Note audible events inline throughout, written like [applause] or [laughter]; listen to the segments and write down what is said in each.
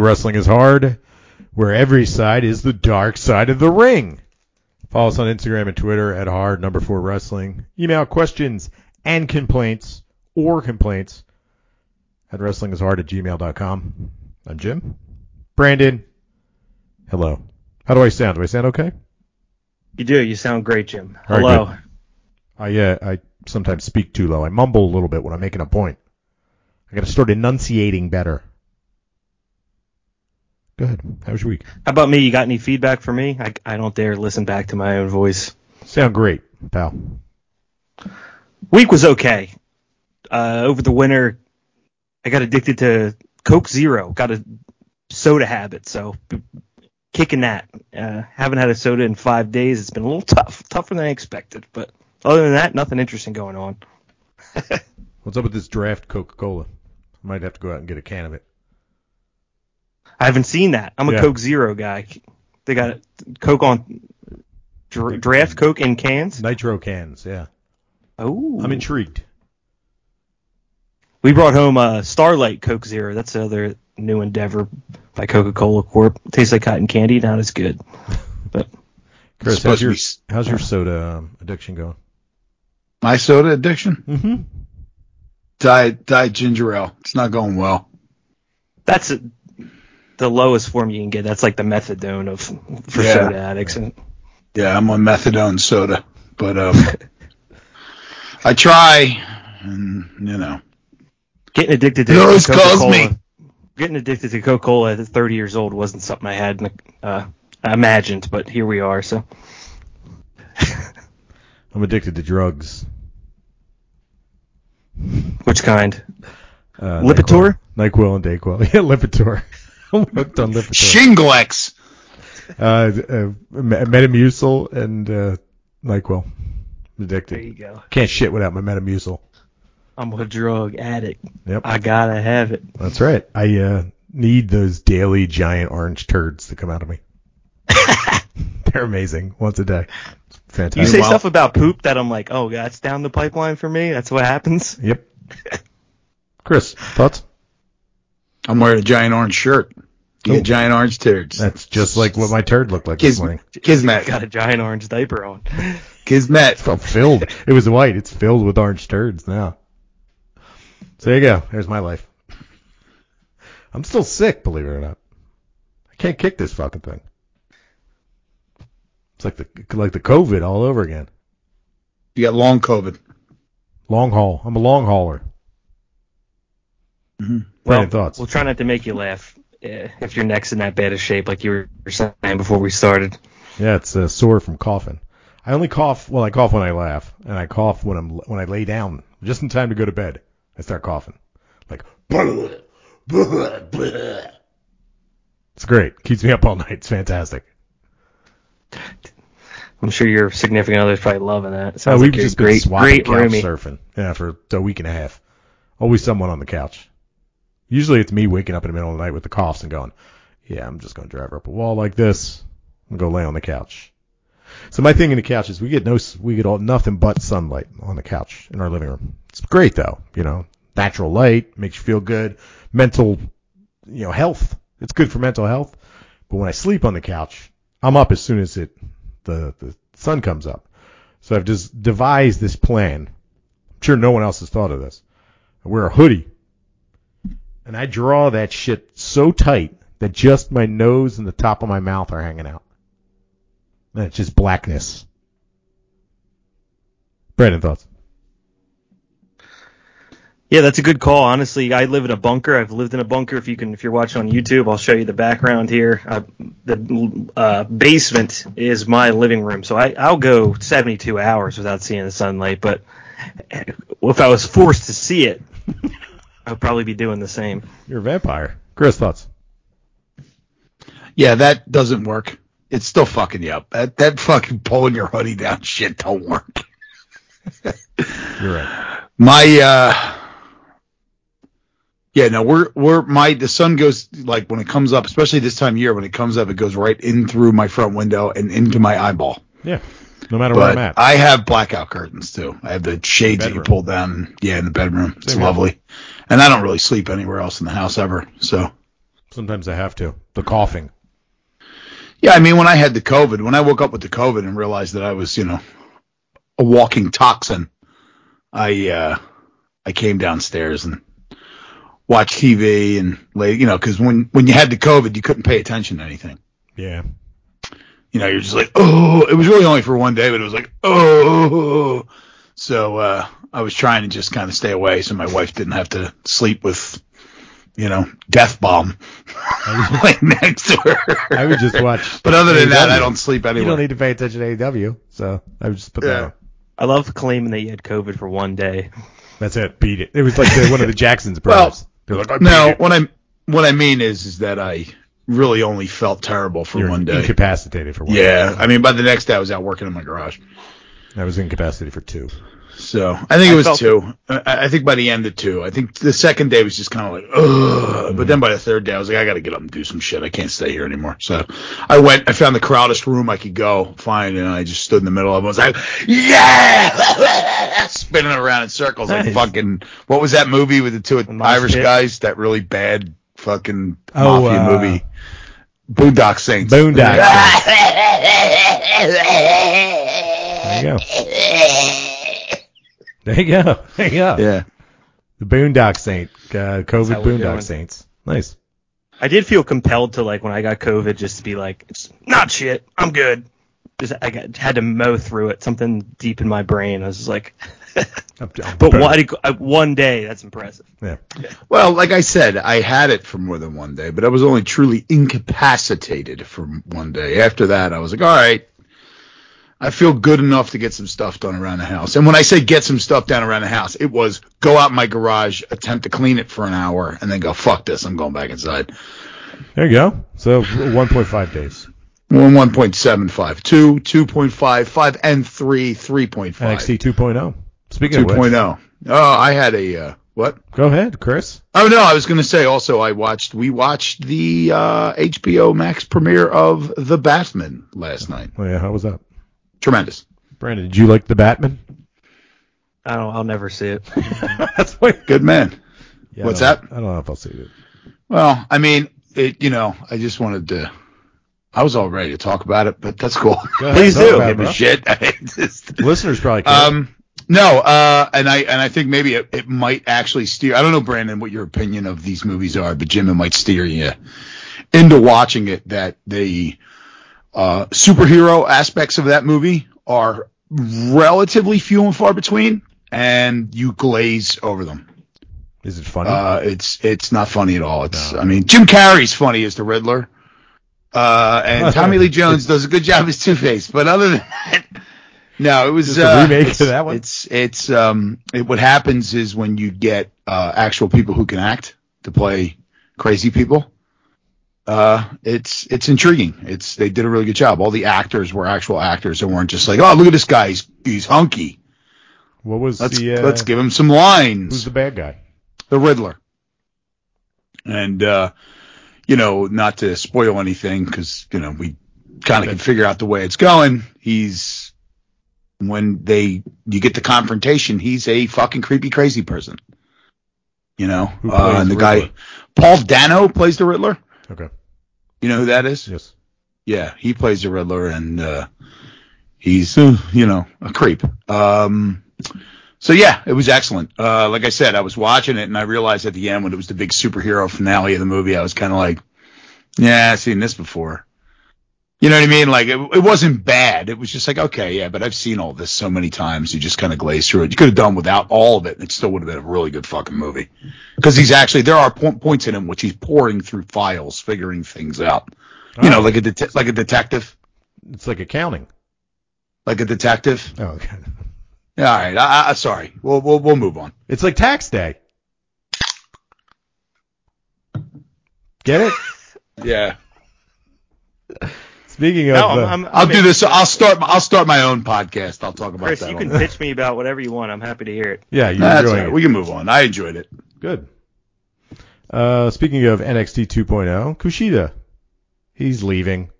Wrestling is Hard, where every side is the dark side of the ring. Follow us on Instagram and Twitter at hard number four wrestling. Email questions and complaints or complaints at wrestlingishard at gmail.com. I'm Jim. Brandon. Hello. How do I sound? Do I sound okay? You do. You sound great, Jim. All right, Hello. good. I uh, I sometimes speak too low. I mumble a little bit when I'm making a point. I got to start enunciating better. Go ahead. How was your week? How about me? You got any feedback for me? I, I don't dare listen back to my own voice. Sound great, pal. Week was okay. Uh, over the winter, I got addicted to Coke Zero. Got a soda habit, so b- kicking that. Uh, haven't had a soda in five days. It's been a little tough, tougher than I expected. But other than that, nothing interesting going on. [laughs] What's up with this draft Coca-Cola? I might have to go out and get a can of it. I haven't seen that. I'm a Yeah. Coke Zero guy. They got Coke on dra- draft Coke in cans. Nitro cans, yeah. Oh, I'm intrigued. We brought home uh, Starlight Coke Zero. That's the other new endeavor by Coca-Cola Corp. Tastes like cotton candy, not as good. [laughs] But Chris, how's your be how's your soda um, addiction going? My soda addiction? Mm-hmm. Diet, diet ginger ale. It's not going well. that's a, the lowest form you can get. That's like the methadone of for Yeah. soda addicts. And Yeah, I'm on methadone soda, but um, [laughs] I try, and you know, getting addicted to It always Coca-Cola. calls me. Getting addicted to Coca-Cola at 30 years old wasn't something I had uh, imagined, but here we are. So [laughs] I'm addicted to drugs. which kind? Uh, Lipitor? NyQuil, NyQuil and Dayquil. [laughs] Yeah, Lipitor. I'm [laughs] hooked on Lipitor. Shingrix. Uh, uh, Metamucil and uh, NyQuil. I'm There addicted. you go. Can't shit without my Metamucil. I'm a drug addict. Yep. I gotta have it. That's right. I uh, need those daily giant orange turds to come out of me. [laughs] They're amazing. Once a day. It's You say well- stuff about poop that I'm like, oh, that's down the pipeline for me. That's what happens. Yep. [laughs] Chris, thoughts? I'm wearing a giant orange shirt. You Oh. get giant orange turds. That's just like what my turd looked like this morning. Kismet. Got a giant orange diaper on. [laughs] Kismet. It's filled. It was white. It's filled with orange turds now. So there you go. There's my life. I'm still sick, believe it or not. I can't kick this fucking thing. It's like the like the COVID all over again. You got long COVID. Long haul. I'm a long hauler. Mhm. Well, thoughts? We'll try not to make you laugh uh, if your neck's in that bad of shape, like you were saying before we started. Yeah, it's uh, sore from coughing. I only cough. Well, I cough when I laugh, and I cough when I'm when I lay down, just in time to go to bed. I start coughing, like. It's great. Keeps me up all night. It's fantastic. I'm sure your significant other's probably loving that. It Uh, sounds we've like just been great, swapping great couch roomie. surfing. Yeah, for a week and a half. Always someone on the couch. Usually it's me waking up in the middle of the night with the coughs and going, "Yeah, I'm just going to drive her up a wall like this and go lay on the couch." So my thing in the couch is we get no, we get all nothing but sunlight on the couch in our living room. It's great though, you know, natural light makes you feel good, mental, you know, health. It's good for mental health. But when I sleep on the couch, I'm up as soon as it the the sun comes up. So I've just devised this plan. I'm sure no one else has thought of this. I wear a hoodie, and I draw that shit so tight that just my nose and the top of my mouth are hanging out. And it's just blackness. Brandon, thoughts? Yeah, that's a good call. Honestly, I live in a bunker. I've lived in a bunker. If you can, if you're watching on YouTube, I'll show you the background here. Uh, the uh, basement is my living room, so I, I'll go 72 hours without seeing the sunlight. But if I was forced to see it, I would probably be doing the same. You're a vampire. Chris, thoughts? Yeah, that doesn't work. It's still fucking you up. That that fucking pulling your hoodie down [laughs] shit don't work. You're right. My uh yeah, no, we're we're my the sun goes like when it comes up, especially this time of year when it comes up, it goes right in through my front window and into my eyeball. Yeah. No matter where I'm at. I have blackout curtains too. I have the shades that you pull down. Yeah, in the bedroom. It's Same here. lovely. And I don't really sleep anywhere else in the house ever. So Sometimes I have to. The coughing. Yeah, I mean, when I had the COVID, when I woke up with the COVID and realized that I was, you know, a walking toxin, I uh, I came downstairs and watched TV and lay, you know, because when when you had the COVID, you couldn't pay attention to anything. Yeah. You know, you're just like, oh, it was really only for one day, but it was like, oh. So uh, I was trying to just kind of stay away, so my wife didn't have to sleep with, you know, death bomb [laughs] like next to her. I would just watch. But other than that, I don't sleep anyway. You don't need to pay attention to AW, so I would just put that Yeah. on. I love claiming that you had COVID for one day. That's it. Beat it. It was like the, one of the Jacksons brothers. They're like, I beat No, what I what I mean is is that I really only felt terrible for You're one day. incapacitated for one. Yeah, I mean by the next day I was out working in my garage. I was incapacitated for two. So I think it was two. I, I think by the end of two, I think the second day was just kind of like, ugh. But then by the third day, I was like, I got to get up and do some shit. I can't stay here anymore. So I went. I found the crowdedest room I could go find, and I just stood in the middle of it. I was like, yeah, [laughs] spinning around in circles like fucking. What was that movie with the two Irish Pit? guys? That really bad fucking Oh, mafia uh, movie. Boondock Saints. Boondock [laughs] There you go. There you go. [laughs] There you go. Yeah. The Boondock Saint. Uh, COVID Boondock doing. Saints. Nice. I did feel compelled to like when I got COVID just to be like, it's not shit. I'm good. Just I got, had to mow through it. Something deep in my brain. I was just like, [laughs] I'm- I'm but better. one, uh, one day that's impressive. Yeah. [laughs] Well, like I said, I had it for more than one day, but I was only truly incapacitated for one day. After that, I was like, all right, I feel good enough to get some stuff done around the house. And when I say get some stuff done around the house, it was go out in my garage, attempt to clean it for an hour, and then go, fuck this, I'm going back inside. There you go. So 1.5 days. One 1.75, 2, 2.5, 5, and 3, 3.5. NXT 2.0. Speaking of which, 2.0. Oh, I had a, uh, what? go ahead, Chris. Oh no, I was going to say also I watched we watched the uh, HBO Max premiere of The Batman last night. Oh yeah, how was that? Tremendous. Brandon, did you like the Batman? I don't. I'll never see it. [laughs] That's what. Good man. Yeah, What's I that? I don't know if I'll see it. Well, I mean, it you know, I just wanted to I was all ready to talk about it, but that's cool. Ahead, Please do. Give a bro. shit. [laughs] I just- Listeners probably care. um no, uh and I and I think maybe it, it might actually steer I don't know Brandon what your opinion of these movies are, but Jim it might steer you into watching it that the uh superhero aspects of that movie are relatively few and far between and you glaze over them. Is it funny? Uh, it's it's not funny at all. It's No. I mean Jim Carrey's funny as the Riddler, uh, and [laughs] Tommy Lee Jones does a good job as Two Face. But other than that, [laughs] no, it was uh, remake of that one? It's it's um it, what happens is when you get uh, actual people who can act to play crazy people. Uh, it's it's intriguing. It's they did a really good job. All the actors were actual actors. and weren't just like, oh, look at this guy. He's he's hunky. what was Let's the? Uh, let's give him some lines Who's the bad guy? the Riddler. And uh, you know, not to spoil anything because you know we kind of can figure out the way it's going. He's when they you get the confrontation, he's a fucking creepy crazy person. You know, uh, and the the guy Paul Dano plays the Riddler. Okay. You know who that is? Yes. Yeah, he plays the Riddler, and uh, he's you know a creep. Um, so yeah, it was excellent. Uh, like I said, I was watching it, and I realized at the end when it was the big superhero finale of the movie, I was kind of like, yeah, I've seen this before. You know what I mean? Like it, it wasn't bad. It was just like, okay, yeah, but I've seen all this so many times. You just kind of glaze through it. You could have done without all of it, and it still would have been a really good fucking movie. Because he's actually there are po- points in him which he's pouring through files, figuring things out. You know, Oh, like a det- like a detective, it's like accounting. like a detective. Oh, okay. All right. I, I, sorry. We'll we'll we'll move on. It's like tax day. Get it? [laughs] Yeah. Speaking of, No, uh, I'm, I'm, I'll I'm do this. I'll start. I'll start my own podcast. I'll talk about Chris, that. you can pitch me about whatever you want. I'm happy to hear it. yeah, you're That's all enjoying right. it. We can move on. I enjoyed it. Good. Uh, speaking of NXT 2.0, Kushida, he's leaving.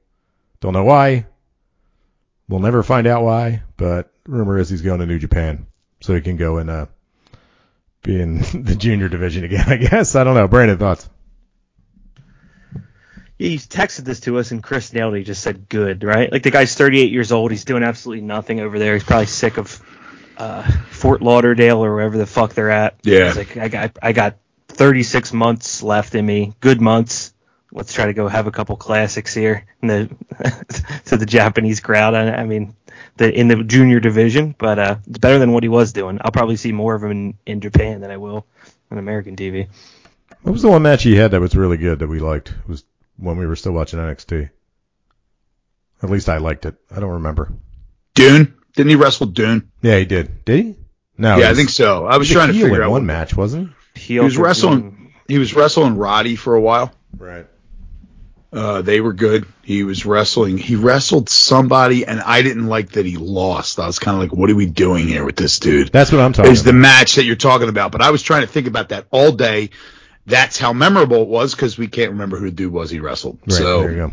Don't know why. We'll never find out why, but rumor is he's going to New Japan so he can go and uh, be in [laughs] the junior division again. I guess I don't know. Brandon thoughts? He texted this to us, and Chris nailed it. He just said good, right? Like the guy's 38 years old. He's doing absolutely nothing over there. He's probably sick of uh, Fort Lauderdale or wherever the fuck they're at. Yeah. He's like, I got, I got 36 months left in me. Good months. Let's try to go have a couple classics here in the [laughs] to the Japanese crowd. I, I mean, the in the junior division, but uh, it's better than what he was doing. I'll probably see more of him in, in Japan than I will on American TV. What was the one match he had that was really good that we liked? It was when we were still watching NXT. At least I liked it. I don't remember. Dunne? Didn't he wrestle Dunne? Yeah, he did. Did he? No. yeah, he I think so. I was he trying to figure out one match, wasn't He, He was also- wrestling. He was wrestling Roddy for a while. Right. Uh, they were good. He was wrestling. He wrestled somebody, and I didn't like that he lost. I was kind of like, "What are we doing here with this dude?" That's what I'm talking Is the match that you're talking about? But I was trying to think about that all day. That's how memorable it was because we can't remember who the dude was he wrestled. Right, so there you go.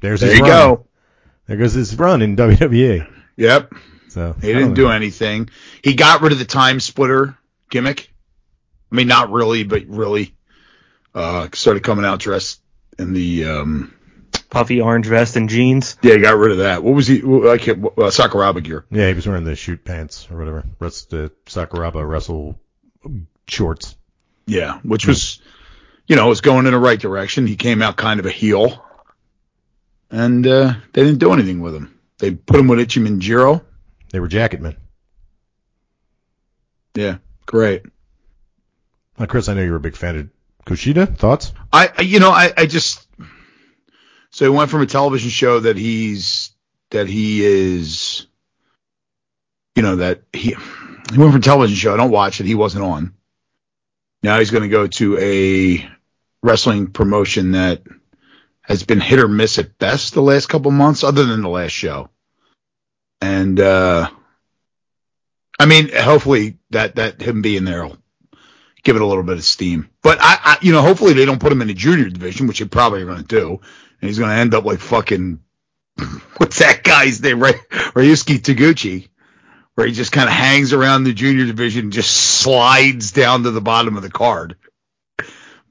There's there his you run. go. There goes his run in WWE. Yep. So He didn't do anything. He got rid of the time splitter gimmick. I mean, not really, but really. Uh, started coming out dressed in the um. puffy orange vest and jeans. Yeah, he got rid of that. What was he? I can't. Uh, Sakuraba gear. Yeah, he was wearing the shoot pants or whatever. That's the Sakuraba wrestle shorts. Yeah, which was, you know, was going in the right direction. He came out kind of a heel, and uh, they didn't do anything with him. They put him with Ikemen Jiro. They were jacket men. Yeah, great. Now, Chris, I know you're a big fan of Kushida. Thoughts? I, you know, I, I just so he went from a television show that he's that he is, you know, that he he went from a television show. I don't watch it. He wasn't on. Now he's going to go to a wrestling promotion that has been hit or miss at best the last couple months, other than the last show. And uh I mean, hopefully that that him being there will give it a little bit of steam. But I, I you know, hopefully they don't put him in the junior division, which they probably are going to do, and he's going to end up like fucking [laughs] what's that guy's name, right? Ryusuke Taguchi, where he just kind of hangs around the junior division, and just slides down to the bottom of the card.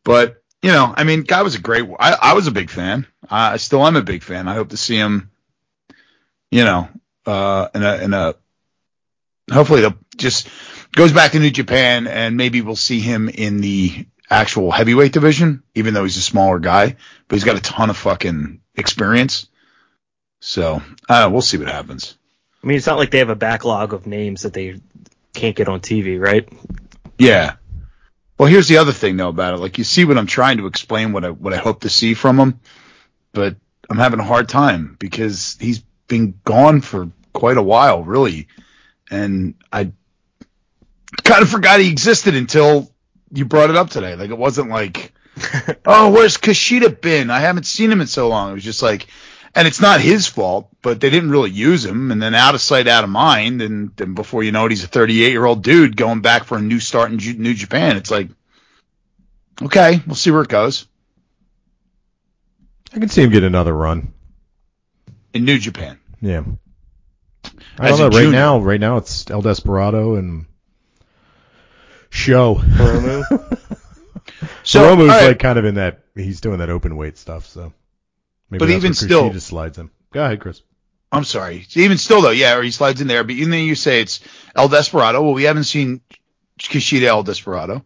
But you know, I mean, guy was a great. I, I was a big fan. I still am a big fan. I hope to see him. You know, uh, in a in a. Hopefully, just goes back to New Japan, and maybe we'll see him in the actual heavyweight division, even though he's a smaller guy. But he's got a ton of fucking experience. So uh, we'll see what happens. I mean, it's not like they have a backlog of names that they can't get on TV, right? Yeah. Well, here's the other thing though about it. Like you see what I'm trying to explain what I what I hope to see from him, but I'm having a hard time because he's been gone for quite a while, really, and I kind of forgot he existed until you brought it up today. Like it wasn't like, [laughs] oh, where's Kushida been? I haven't seen him in so long. It was just like, and it's not his fault, but they didn't really use him, and then out of sight, out of mind, and then before you know it, he's a 38 year old dude going back for a new start in Ju- New Japan. It's like, okay, we'll see where it goes I can see him get another run. in New Japan. Yeah. I As don't know. Right junior. now, right now it's El Desperado and Show. Hiromu. [laughs] So, Hiromu's all right. like kind of in that. He's doing that open weight stuff. So. Maybe But even still- Kushida slides him. Go ahead, Chris. I'm sorry. Even still though, yeah, or he slides in there, but even then you say it's El Desperado. Well, we haven't seen Kushida El Desperado.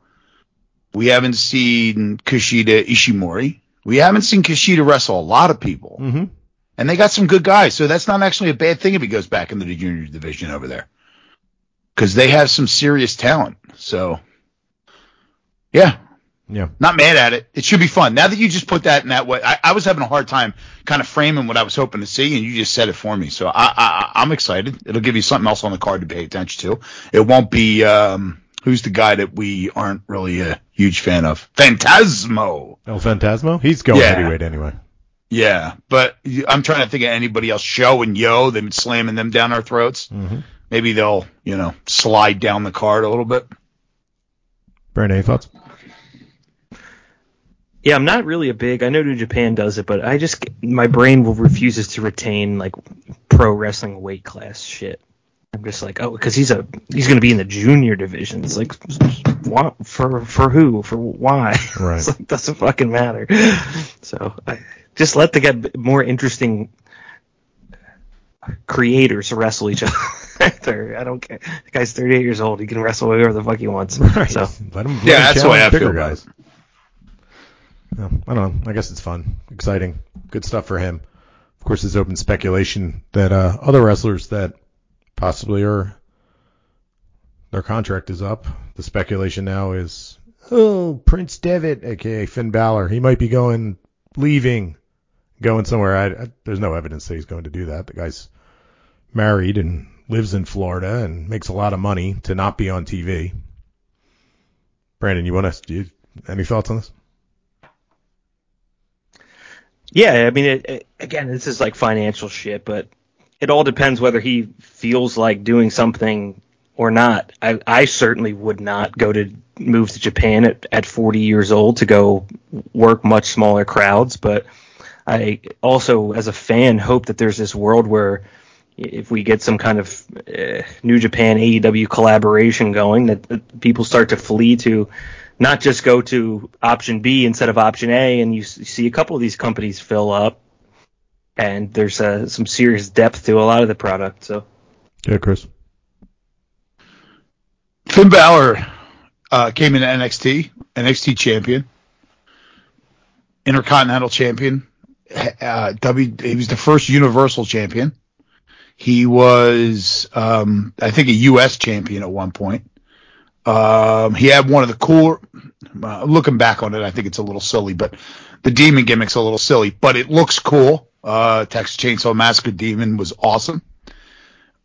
We haven't seen Kushida Ishimori. We haven't seen Kushida wrestle a lot of people. Mm-hmm. And they got some good guys, so that's not actually a bad thing if he goes back into the junior division over there. Because they have some serious talent. So, yeah, Yeah. not mad at it. It should be fun. Now that you just put that in that way, I, I was having a hard time kind of framing what I was hoping to see, and you just said it for me. So I, I, I'm excited. It'll give you something else on the card to pay attention to. It won't be um, who's the guy that we aren't really a huge fan of, Phantasmo. El Phantasmo. He's going Yeah. heavyweight anyway. Yeah, but I'm trying to think of anybody else. Sho and Yoh, they've been slamming them down our throats. Mm-hmm. Maybe they'll, you know, slide down the card a little bit. Brandon, any thoughts? Yeah, I'm not really a big. I know New Japan does it, but I just my brain will refuses to retain like pro wrestling weight class shit. I'm just like, oh, because he's a he's going to be in the junior divisions. Like, what for for who for why? [laughs] Right. it's like, doesn't fucking matter. So I, just let the get more interesting creators wrestle each [laughs] other. I don't care. The guy's 38 years old. He can wrestle wherever the fuck he wants. Right. So Let him. let Yeah, him that's the way challenge I bigger feel about guys. I don't know. I guess it's fun, exciting, good stuff for him. Of course, there's open speculation that uh, other wrestlers that possibly are their contract is up. The speculation now is, oh, Prince Devitt, aka Finn Balor, he might be going, leaving, going somewhere. I, I, there's no evidence that he's going to do that. The guy's married and lives in Florida and makes a lot of money to not be on TV. Brandon, you want to? Any thoughts on this? Yeah, I mean, it, it, again, this is like financial shit, but it all depends whether he feels like doing something or not. I, I certainly would not go to move to Japan at, at 40 years old to go work much smaller crowds, but I also, as a fan, hope that there's this world where if we get some kind of uh, New Japan AEW collaboration going, that, that people start to flee to not just go to option B instead of option A, and you, s- you see a couple of these companies fill up, and there's uh, some serious depth to a lot of the product. So Yeah, Chris. Finn Balor uh, came into NXT, NXT champion, Intercontinental champion. Uh, w, he was the first Universal champion. He was, um, I think, a U.S. champion at one point. Um, he had one of the cooler. Uh, looking back on it, I think it's a little silly, but the demon gimmick's a little silly, but it looks cool. Uh, Texas Chainsaw Massacre Demon was awesome.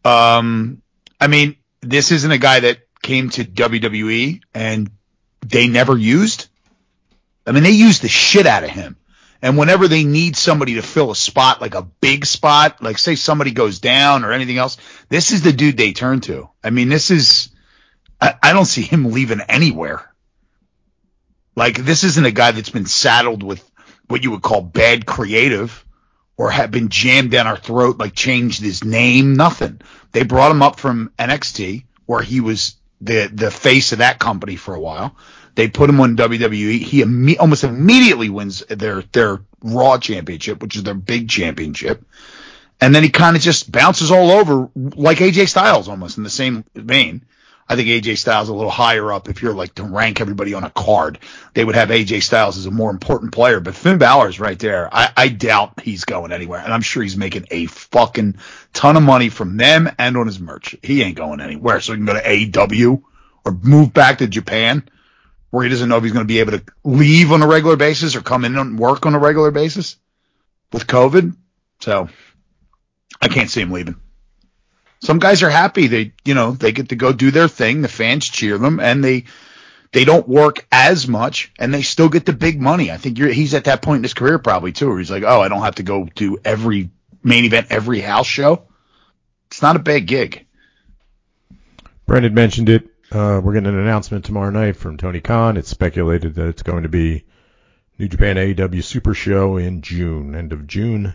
Um, I mean, this isn't a guy that came to WWE and they never used. I mean, they used the shit out of him. And whenever they need somebody to fill a spot, like a big spot, like say somebody goes down or anything else, this is the dude they turn to. I mean, this is, I, I don't see him leaving anywhere. Like this isn't a guy that's been saddled with what you would call bad creative or have been jammed down our throat, like changed his name, nothing. They brought him up from NXT where he was the, the face of that company for a while. They put him on WWE. He imme- almost immediately wins their, their Raw championship, which is their big championship. And then he kind of just bounces all over like AJ Styles almost in the same vein. I think AJ Styles a little higher up. If you're like to rank everybody on a card, they would have AJ Styles as a more important player. But Finn Balor is right there. I, I doubt he's going anywhere, and I'm sure he's making a fucking ton of money from them and on his merch. He ain't going anywhere, so he can go to AW or move back to Japan, where he doesn't know if he's going to be able to leave on a regular basis or come in and work on a regular basis with COVID. So I can't see him leaving some guys are happy they you know they get to go do their thing the fans cheer them and they they don't work as much and they still get the big money i think he's at that point in his career probably too where he's like oh i don't have to go do every main event every house show it's not a bad gig Brandon mentioned it. Uh, we're getting an announcement tomorrow night from Tony Khan. It's speculated that it's going to be New Japan AEW Super Show in June, end of June.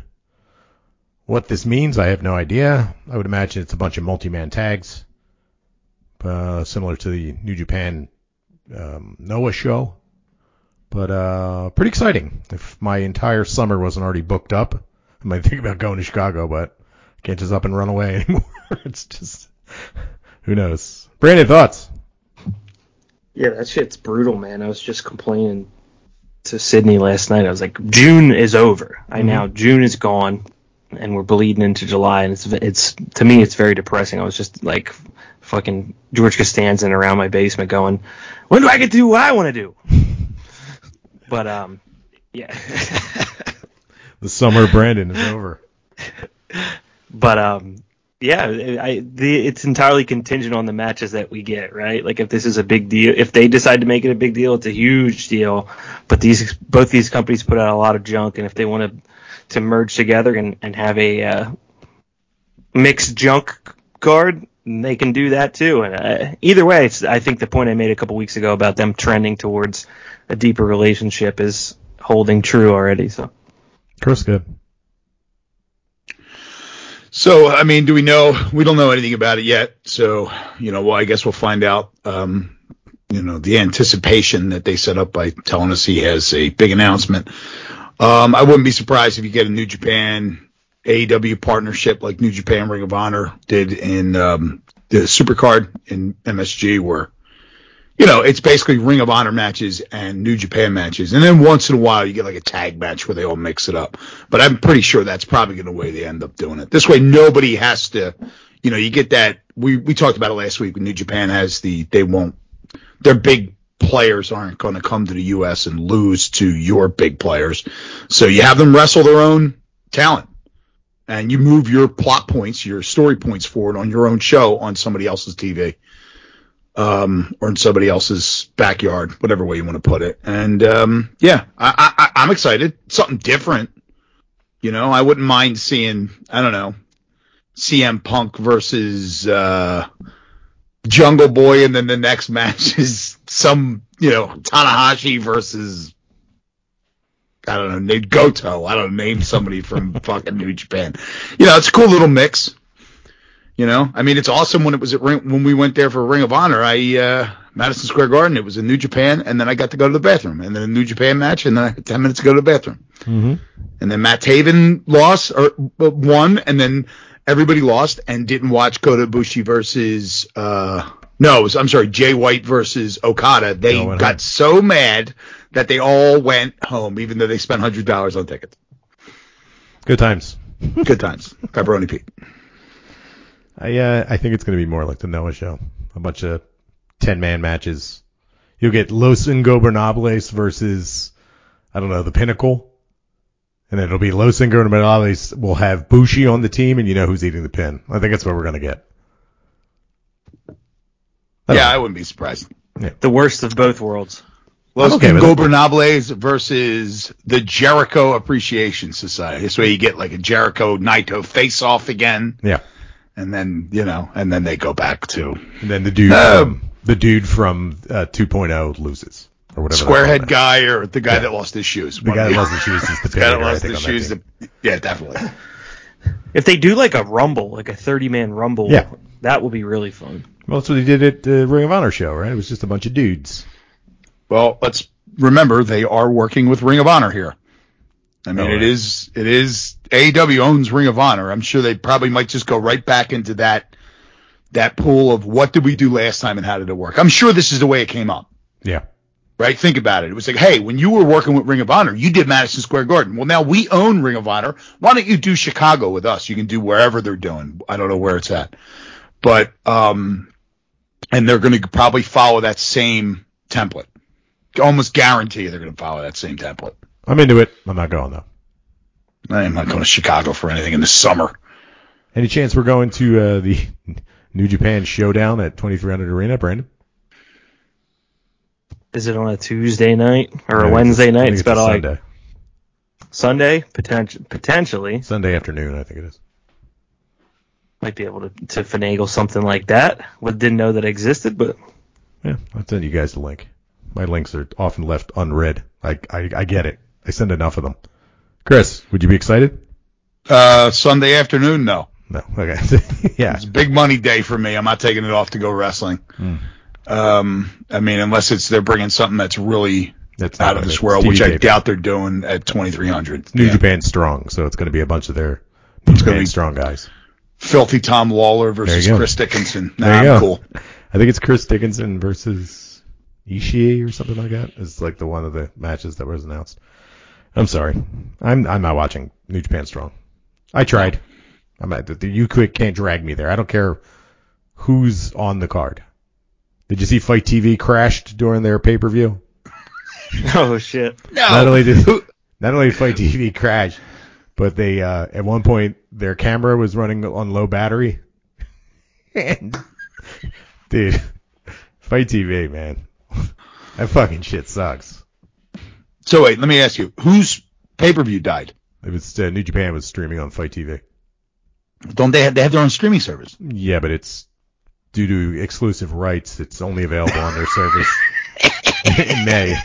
What this means, I have no idea. I would imagine it's a bunch of multi-man tags, uh, similar to the New Japan um, Noah show. But uh, pretty exciting. If my entire summer wasn't already booked up, I might think about going to Chicago, but I can't just up and run away [laughs] anymore. it's just who knows. Brandon, thoughts? yeah, that shit's brutal, man. I was just complaining to Sydney last night. I was like, June is over. I now June is gone, and we're bleeding into July, and it's it's to me it's very depressing. I was just like fucking George Costanza around my basement going, when do I get to do what I want to do? But um, yeah. [laughs] The summer Brandon is over. but um yeah I, the, it's entirely contingent on the matches that we get right like if this is a big deal if they decide to make it a big deal it's a huge deal but these both these companies put out a lot of junk and if they want to to merge together and, and have a uh, mixed junk card they can do that too and uh, either way it's, i think the point i made a couple weeks ago about them trending towards a deeper relationship is holding true already so Chris, good. So, I mean, do we know? We don't know anything about it yet. So, you know, well, I guess we'll find out. Um, you know, the anticipation that they set up by telling us he has a big announcement. Um, I wouldn't be surprised if you get a New Japan AEW partnership like New Japan Ring of Honor did in um, the Supercard in MSG, where you know it's basically Ring of Honor matches and New Japan matches, and then once in a while you get like a tag match where they all mix it up. But I'm pretty sure that's probably going to the way they end up doing it. This way, nobody has to. You know, you get that. We we talked about it last week. When New Japan has the they won't. Their big players aren't going to come to the U.S. and lose to your big players, so you have them wrestle their own talent and you move your plot points, your story points forward on your own show on somebody else's TV, um, or in somebody else's backyard, whatever way you want to put it. And um, yeah, I, I, I'm excited. Something different. You know, I wouldn't mind seeing, I don't know, CM Punk versus uh, Jungle Boy, and then the next match [laughs] is some, you know, Tanahashi versus I don't know, named Goto. I don't know, name somebody from [laughs] fucking New Japan. You know, it's a cool little mix. You know, I mean, it's awesome when it was at Ring, when we went there for Ring of Honor. I uh, Madison Square Garden. It was in New Japan, and then I got to go to the bathroom, and then a New Japan match, and then I had ten minutes to go to the bathroom. Mm-hmm. And then Matt Taven lost or uh, won, and then everybody lost and didn't watch Kota Ibushi versus uh no, was, I'm sorry, Jay White versus Okada. They went got home. so mad that they all went home, even though they spent hundred dollars on tickets. Good times. [laughs] Good times, pepperoni Pete. I uh, I think it's going to be more like the Noah show. A bunch of ten man matches. You'll get Los Ingobernables versus I don't know the Pinnacle, and it'll be Los Ingobernables will have Bushi on the team, and you know who's eating the pin. I think that's what we're going to get. I Yeah, know. I wouldn't be surprised. Yeah. The worst of both worlds. Los okay with it. Versus the Jericho Appreciation Society. This way you get like a Jericho Naito face off again, Yeah, and then you know, and then they go back to and then the dude Um, from the dude from uh, 2.0 loses or whatever. squarehead guy or the guy Yeah. that lost his shoes. The guy that lost his shoes is [laughs] the the guy that lost his shoes. the- yeah, definitely. If they do like a rumble, like a 30 man rumble, Yeah. that will be really fun. Well, that's what he did at the Ring of Honor show, right? It was just a bunch of dudes. Well, let's remember they are working with Ring of Honor here. I mean, Oh, it right. is it is AEW owns Ring of Honor. I'm sure they probably might just go right back into that that pool of what did we do last time and how did it work. I'm sure this is the way it came up. Yeah. Right? Think about it. It was like, hey, when you were working with Ring of Honor, you did Madison Square Garden. Well, now we own Ring of Honor. Why don't you do Chicago with us? You can do wherever they're doing. I don't know where it's at. But, um, and they're going to probably follow that same template. Almost guarantee they're going to follow that same template. I'm into it. I'm not going though. I'm not going to Chicago for anything in the summer. Any chance we're going to uh, the [laughs] New Japan Showdown at 2300 Arena, Brandon? Is it on a Tuesday night or I a think Wednesday it's- night? think It's it's a about like Sunday. Sunday, potential, potentially. Sunday afternoon, I think it is. Might be able to, to finagle something like that. Well, didn't know that existed, but Yeah, I'll send you guys the link. My links are often left unread. I, I, I get it. I send enough of them. Chris, would you be excited? Uh, Sunday afternoon, no. No. Okay. [laughs] yeah. It's a big money day for me. I'm not taking it off to go wrestling. Hmm. Um, I mean, unless it's they're bringing something that's really That's out of this world, it's which I taping. doubt they're doing at 2300. New Yeah. Japan strong, so it's going to be a bunch of their New Japan be- strong guys. Filthy Tom Lawler versus There you go. Chris Dickinson. Nah, There you I'm go. cool. I think it's Chris Dickinson versus Ishii or something like that. It's like the one of the matches that was announced. I'm sorry. I'm I'm not watching New Japan Strong. I tried. I'm at the, you can't drag me there. I don't care who's on the card. Did you see FITE TV crashed during their pay per view? [laughs] oh shit. No. Not only did not only did FITE TV crash, but they uh, at one point their camera was running on low battery. [laughs] and dude, FITE TV, man, that fucking shit sucks. So wait, let me ask you, whose pay per view died? It was uh, New Japan was streaming on FITE TV. Don't they have they have their own streaming service? Yeah, but it's due to exclusive rights. It's only available on their service in May.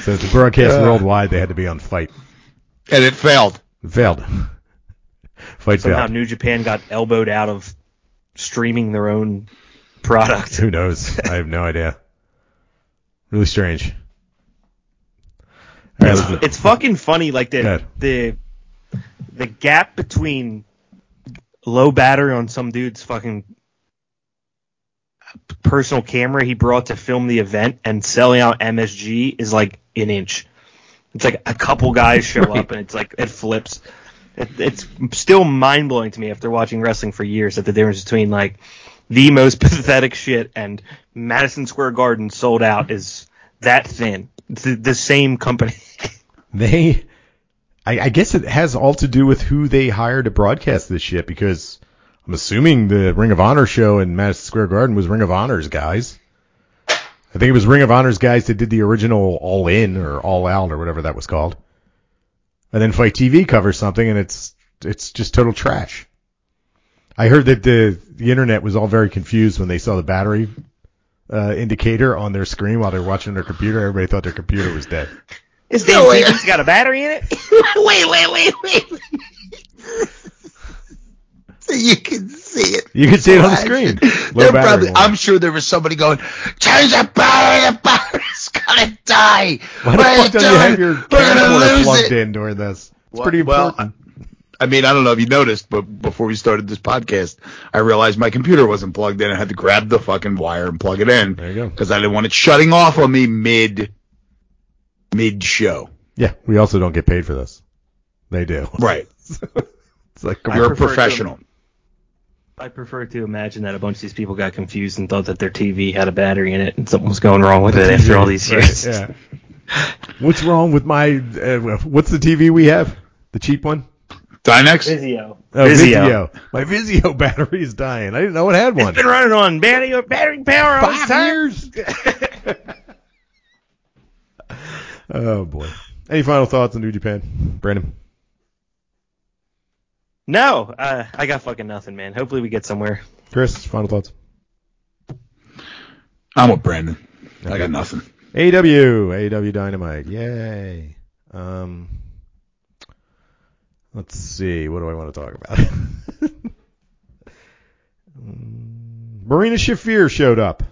So to broadcast Uh. worldwide, they had to be on FITE. And it failed. It failed. FITE Somehow failed. New Japan got elbowed out of streaming their own product. Who knows? I have no idea. Really strange. All right, It's, let's- it's fucking funny, like the the the gap between low battery on some dude's fucking personal camera he brought to film the event and selling out MSG is like an inch. It's like a couple guys show up and it's like it flips. It, it's still mind blowing to me after watching wrestling for years that the difference between like the most [laughs] pathetic shit and Madison Square Garden sold out is that thin. It's the, the same company. [laughs] They, I, I guess it has all to do with who they hire to broadcast this shit because I'm assuming the Ring of Honor show in Madison Square Garden was Ring of Honor's guys. I think it was Ring of Honor's guys that did the original All In or All Out or whatever that was called. And then FITE TV covers something and it's it's just total trash. I heard that the the internet was all very confused when they saw the battery uh, indicator on their screen while they were watching their computer. Everybody thought their computer was dead. This damn No way. TV's got a battery in it. [laughs] wait, wait, wait, wait. so [laughs] you can see it. You can see it on the screen. Low They're probably, one. I'm sure there was somebody going, change the battery, the battery's gonna die. Why the fuck don't you have your We're camcorder plugged it." in during this? It's Well- pretty well. I mean, I don't know if you noticed, but before we started this podcast, I realized my computer wasn't plugged in. I had to grab the fucking wire and plug it in. There you go. Because I didn't want it shutting off on me mid, mid show. yeah, we also don't get paid for this. They do. Right. [laughs] It's like I You're a prefer to- professional. I prefer to imagine that a bunch of these people got confused and thought that their TV had a battery in it and something was going wrong with it after all these Right, years. yeah. [laughs] What's wrong with my? Uh, what's the TV we have? The cheap one? Dynex? Vizio. Oh, Vizio. Vizio. My Vizio [laughs] battery is dying. I didn't know it had one. It's been running on battery battery power all this Five time. years. [laughs] oh boy. Any final thoughts on New Japan, Brandon? No, uh, I got fucking nothing, man. Hopefully we get somewhere. Chris, final thoughts? I'm with Brandon. I got nothing. AW, AW Dynamite, yay. Um, let's see, what do I want to talk about? [laughs] Marina Shafir showed up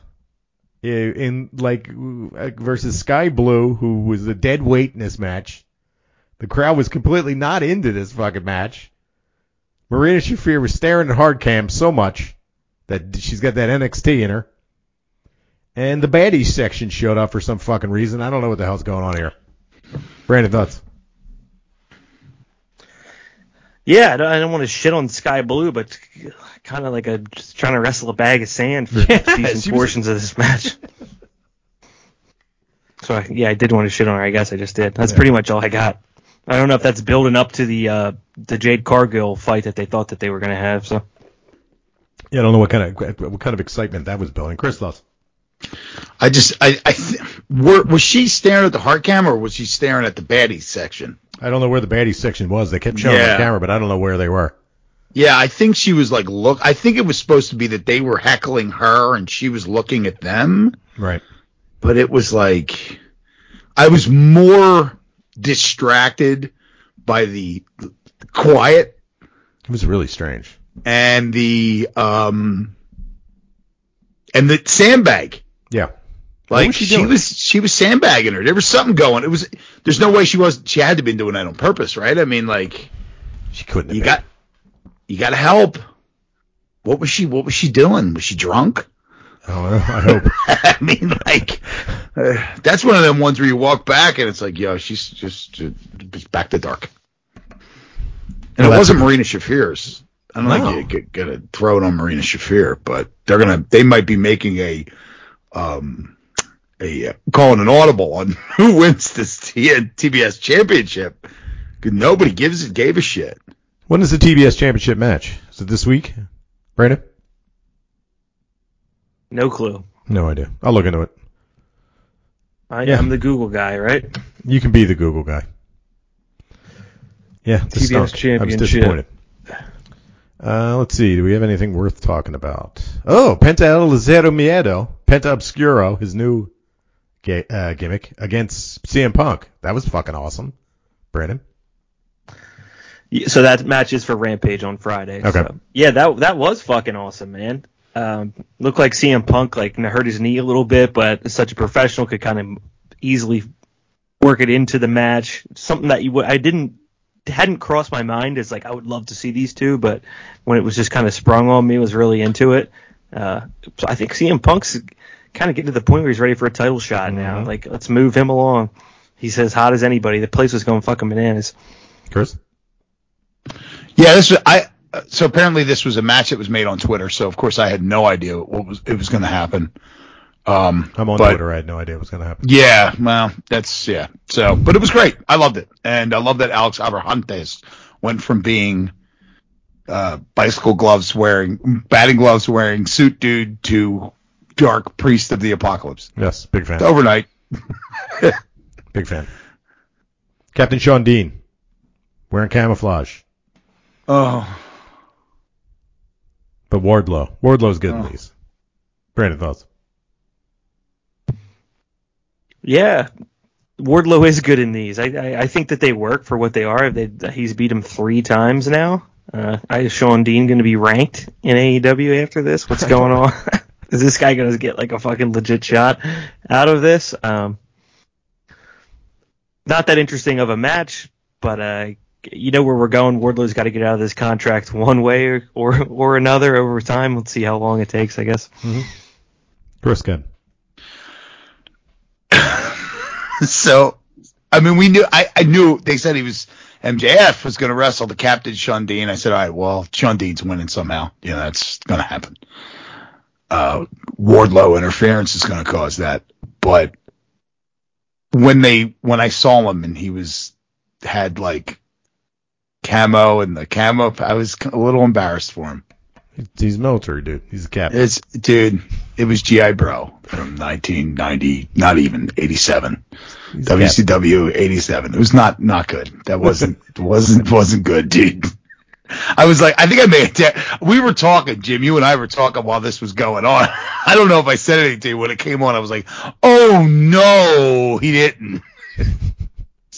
in, in like uh, versus Skye Blue, who was a dead weight in this match. The crowd was completely not into this fucking match. Marina Shafir was staring at hard cam so much that she's got that NXT in her. And the baddies section showed up for some fucking reason. I don't know what the hell's going on here. Brandon thoughts? Yeah, I don't, I don't want to shit on Skye Blue, but kind of like a just trying to wrestle a bag of sand for [laughs] Yeah, she decent was- portions of this match. [laughs] so I, yeah, I did want to shit on her. I guess I just did. That's Yeah. pretty much all I got. I don't know if that's building up to the uh, the Jade Cargill fight that they thought that they were going to have. So Yeah, I don't know what kind of what kind of excitement that was building. Chris thoughts? I just, I, I, th- were, was she staring at the hard camera or was she staring at the baddies section? I don't know where the baddies section was. They kept showing Yeah. the camera, but I don't know where they were. Yeah, I think she was like, look, I think it was supposed to be that they were heckling her and she was looking at them, Right. but it was like, I was more distracted by the quiet It was really strange. and the, um, and the sandbag. Yeah. Like was she she, was, she was sandbagging her. There was something going. It was. There's no way she was. She had to been doing that on purpose, right? I mean, like She couldn't have you been. got, you got to help. What was she? What was she doing? Was she drunk? Know. I hope. I [laughs] mean, like uh, that's one of them ones where you walk back and it's like, yo, she's just, uh, back to dark. And Well, it wasn't Marina Shafir's. I don't No. think you gonna throw it on Marina Shafir, but they're gonna. They might be making a, um, a uh, calling an audible on [laughs] who wins this T- TBS championship. 'Cause nobody gives it gave a shit. when is the TBS championship match? Is it this week? Brandon? No clue. No idea. I'll look into it. I, Yeah. I'm the Google guy, right? You can be the Google guy. Yeah, this TBS stunk. I was disappointed. Uh, let's see. Do we have anything worth talking about? Oh, Penta El Zero Miedo, Penta Obscuro, his new ga- uh, gimmick against CM Punk. That was fucking awesome. Brandon? So that match is for Rampage on Friday. Okay. So, yeah, that that was fucking awesome, man. Um, looked like CM Punk like hurt his knee a little bit, but such a professional could kind of easily work it into the match. Something that you would I didn't hadn't crossed my mind is like I would love to see these two, but when it was just kind of sprung on me, was really into it. Uh, so I think CM Punk's kind of getting to the point where he's ready for a title shot now. Mhm. Like let's move him along. He's as hot as anybody. The place was going fucking bananas. Chris? Yeah, this I. So apparently this was a match that was made on Twitter. So of course I had no idea what was it was going to happen. Um, I'm on but- Twitter. I had no idea what was going to happen. Yeah, well, that's yeah. So, but it was great. I loved it, and I love that Alex Abrahantes went from being uh, bicycle gloves wearing, batting gloves wearing suit dude to dark priest of the apocalypse Yes, big fan. overnight. [laughs] Big fan. Captain Shawn Dean, wearing camouflage. Oh, But Wardlow. Wardlow's good in Oh. these. Brandon thoughts. Yeah, Wardlow is good in these. I, I I think that they work for what they are. They, he's beat him three times now. Uh, is Shawn Dean going to be ranked in AEW after this? What's [laughs] going on? [laughs] is this guy going to get like a fucking legit shot out of this? Um, not that interesting of a match, but uh, you know where we're going. Wardlow's got to get out of this contract one way or, or or another over time. Let's see how long it takes. I guess. Chris, good. [laughs] so I mean, we knew. I, I knew they said he was MJF was going to wrestle the captain Shawn Dean. I said, all right, well, Shawn Dean's winning somehow. You know, that's going to happen. Uh, Wardlow interference is going to cause that. But when they when I saw him and he was had like camo and the camo, I was a little embarrassed for him. He's military, dude. He's a captain. It's dude, it was GI Bro from 1990, not even 87. He's. WCW 87. It was not not good. That wasn't [laughs] wasn't wasn't good, dude. I was like, I think I made it. We were talking, Jim. You and I were talking while this was going on. [laughs] I don't know if I said anything when it came on. I was like, oh no, he didn't. [laughs]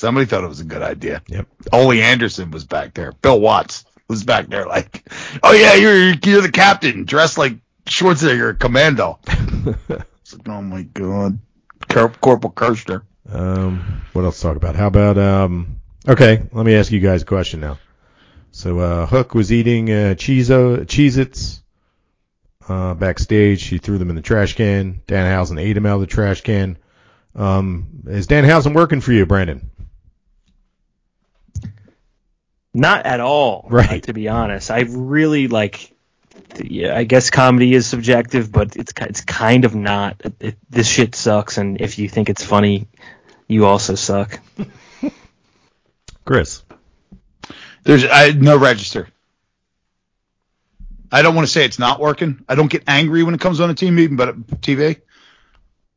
Somebody thought it was a good idea. Yep. Ole Anderson was back there. Bill Watts was back there, like, oh yeah, you're you're the captain, dressed like Schwarzenegger, commando. [laughs] It's like, oh my god, Cor- Corporal Kirchner. Um, what else to talk about? How about um? Okay, let me ask you guys a question now. So uh, Hook was eating uh, Cheezo Cheez-Its uh, backstage. She threw them in the trash can. Danhausen ate them out of the trash can. Um, is Danhausen working for you, Brandon? Not at all, Right. uh, to be honest, I really like. Yeah, I guess comedy is subjective, but it's it's kind of not. It, it, this shit sucks, and if you think it's funny, you also suck. Chris. There's I, no register. I don't want to say it's not working. I don't get angry when it comes on a TV, but TV.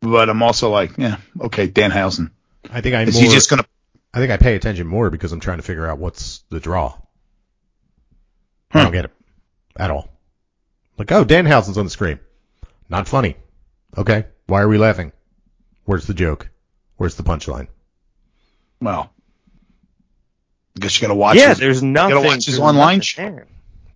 But I'm also like, yeah, okay, Dan Danhausen. I think I Is more. he just gonna? I think I pay attention more because I'm trying to figure out what's the draw. I don't hmm. get it at all. Like, oh, Danhausen's on the screen. Not funny. Okay, why are we laughing? Where's the joke? Where's the punchline? Well, I guess you gotta watch. yeah, his- there's nothing. Gotta watch his online nothing show.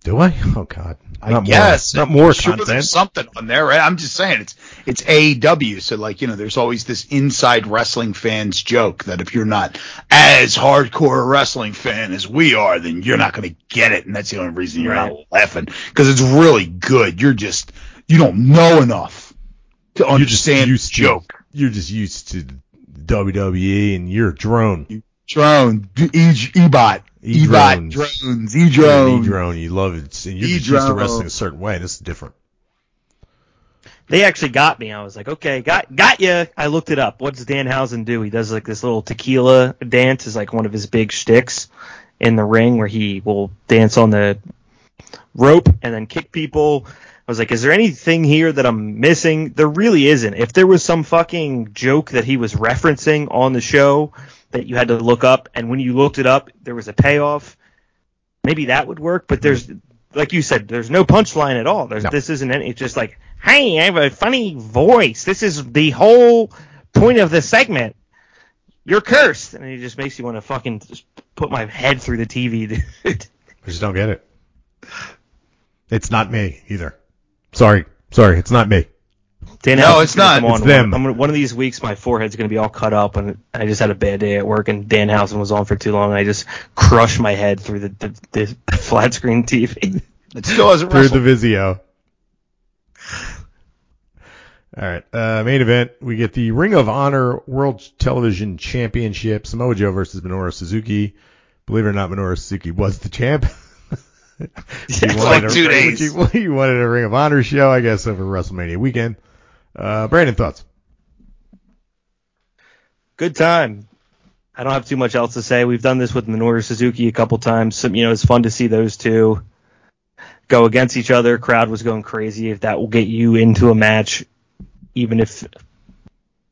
Do I? [laughs] Oh God, I not guess more, not more Sure content. Something on there, right? I'm just saying it's it's AEW, so like you know, there's always this inside wrestling fans joke that if you're not as hardcore a wrestling fan as we are, then you're not going to get it, and that's the only reason you're not laughing because it's really good. You're just you don't know enough to You're just understand the used to joke. you're just used to WWE, and you're a drone. You, Drone, e ebot, ebot, E-drones. drones, You're e-drone. E-drone. You love it, and you're just used to wrestling a certain way. This is different. They actually got me. I was like, okay, got got you. I looked it up. What does Danhausen do? He does like this little tequila dance. Is like one of his big shticks in the ring, where he will dance on the rope and then kick people. I was like, is there anything here that I'm missing? There really isn't. If there was some fucking joke that he was referencing on the show that you had to look up, and when you looked it up, there was a payoff, maybe that would work. But there's, like you said, there's no punchline at all. There's No. this isn't any. It's just like, hey, I have a funny voice. This is the whole point of the segment. you're cursed, and it just makes you want to fucking just put my head through the TV, dude. [laughs] I just don't get it. It's not me either. Sorry, sorry, it's not me. Dan No, it's not. come It's on. them. I'm one of these weeks, my forehead's gonna be all cut up, and I just had a bad day at work, and Danhausen was on for too long, and I just crushed my head through the, the, the [laughs] flat screen TV. It still hasn't Through wrestled. the Vizio. All right, uh, main event. We get the Ring of Honor World Television Championship. Samoa Joe versus Minoru Suzuki. Believe it or not, Minoru Suzuki was the champ. [laughs] [laughs] He Yeah, wanted like a- days. He, [laughs] he wanted a Ring of Honor show, I guess, over WrestleMania weekend. Uh, Brandon, thoughts? Good time. I don't have too much else to say. We've done this with Minoru Suzuki a couple times. So, you know, it's fun to see those two go against each other. Crowd was going crazy. If that will get you into a match, even if,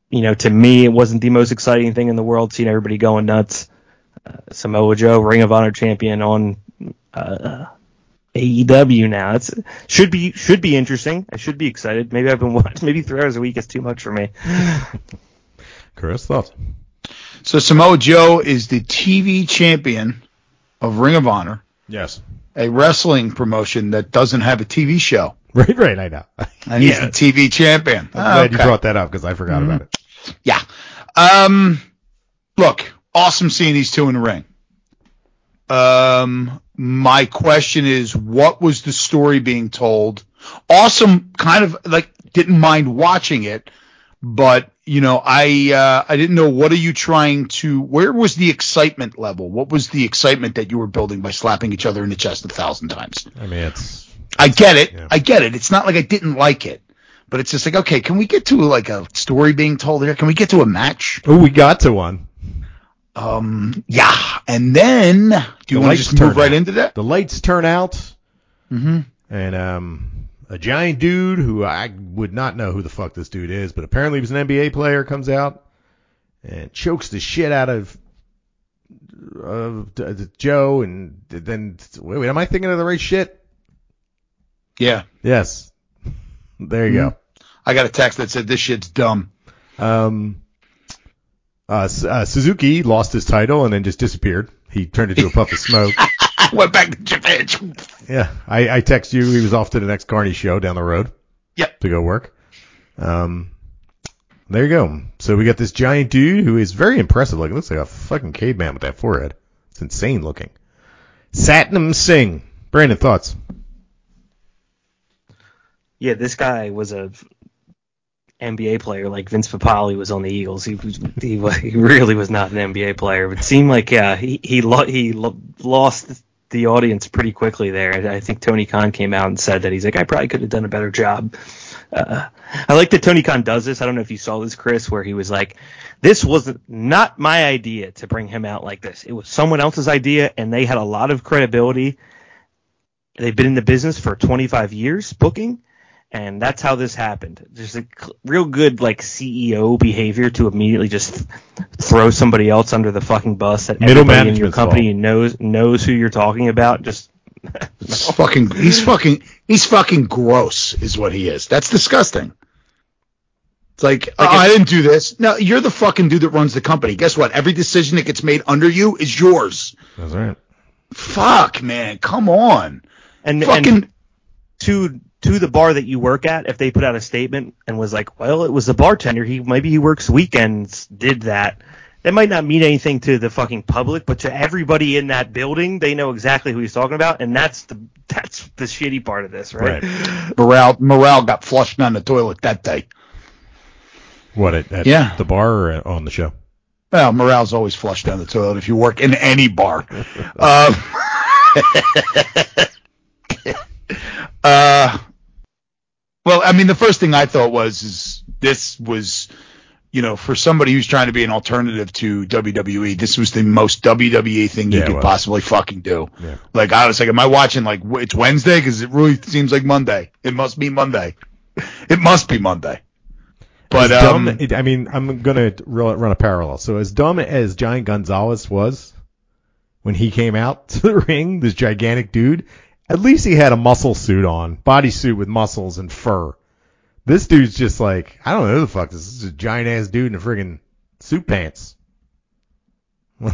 you know, to me, it wasn't the most exciting thing in the world seeing everybody going nuts. Uh, Samoa Joe, Ring of Honor champion on uh, AEW now. It's should be should be interesting. I should be excited. Maybe I've been [laughs] watching. Maybe three hours a week is too much for me. Chris, thoughts? So Samoa Joe is the TV champion of Ring of Honor, Yes. a wrestling promotion that doesn't have a TV show, [laughs] Right, right, I know. [laughs] And he's Yeah. the TV champion. I'm glad you brought that up because I forgot about it. Yeah. Um, look, awesome seeing these two in the ring. Um, my question is, what was the story being told? Awesome, kind of like didn't mind watching it, but you know, I uh, I didn't know what are you trying to? Where was the excitement level? What was the excitement that you were building by slapping each other in the chest a thousand times? I mean, it's I get it. Yeah. I get it. It's not like I didn't like it, but it's just like, okay, can we get to like a story being told here? Can we get to a match? oh, we got to one. Um, yeah. And then, do you The want to lights just move turn right out. into that? The lights turn out, Mm-hmm. and um, a giant dude who I would not know who the fuck this dude is, but apparently he was an NBA player comes out and chokes the shit out of of D- D- Joe, and then wait, wait, am I thinking of the right shit? Yeah. Yes. There you go. I got a text that said this shit's dumb. Um, uh, uh, Suzuki lost his title and then just disappeared. He turned into a puff of smoke. I [laughs] went back to Japan. Yeah, I, I text you. He was off to the next Carney show down the road. Yep. To go work. Um, there you go. So we got this giant dude who is very impressive. Like, looks like a fucking caveman with that forehead. It's insane looking. Satnam Singh. Brandon, thoughts? Yeah, this guy was a NBA player like Vince Papale was on the Eagles. He was, he, he really was not an NBA player. But seemed like yeah, he he lo- he lo- lost the audience pretty quickly there. I I think Tony Khan came out and said that he's like I probably could have done a better job. Uh, I like that Tony Khan does this. I don't know if you saw this, Chris, where he was like, "This was not my idea to bring him out like this. It was someone else's idea, and they had a lot of credibility. They've been in the business for 25 years booking." And that's how this happened. There's a real good like CEO behavior to immediately just throw somebody else under the fucking bus that Middle everybody in your management's company knows knows who you're talking about. Just [laughs] It's fucking, he's fucking, he's fucking gross is what he is. That's disgusting. It's like, oh, I didn't do this. No, you're the fucking dude that runs the company. Guess what? Every decision that gets made under you is yours. That's right. Fuck, man. Come on. and Fucking, and to to the bar that you work at, if they put out a statement and was like, well, it was the bartender. He maybe he works weekends. Did that. That might not mean anything to the fucking public, but to everybody in that building, they know exactly who he's talking about, and that's the [laughs] that's the shitty part of this, right? morale, morale got flushed down the toilet that day. What at, at Yeah. the bar or on the show? Well, morale's always flushed down the toilet if you work in any bar. [laughs] Um, [laughs] uh, well, I mean, the first thing I thought was is this was, you know, for somebody who's trying to be an alternative to WWE, this was the most WWE thing you Yeah, could possibly fucking do. Yeah. Like, I was like, am I watching like it's Wednesday? Because it really seems like Monday. It must be Monday. [laughs] It must be Monday. But um, dumb, I mean, I'm gonna run a parallel. So as dumb as Giant Gonzalez was when he came out [laughs] to the ring, this gigantic dude, at least he had a muscle suit on, bodysuit with muscles and fur. This dude's just like, I don't know who the fuck this is. This is a giant ass dude in a friggin' suit pants. [laughs]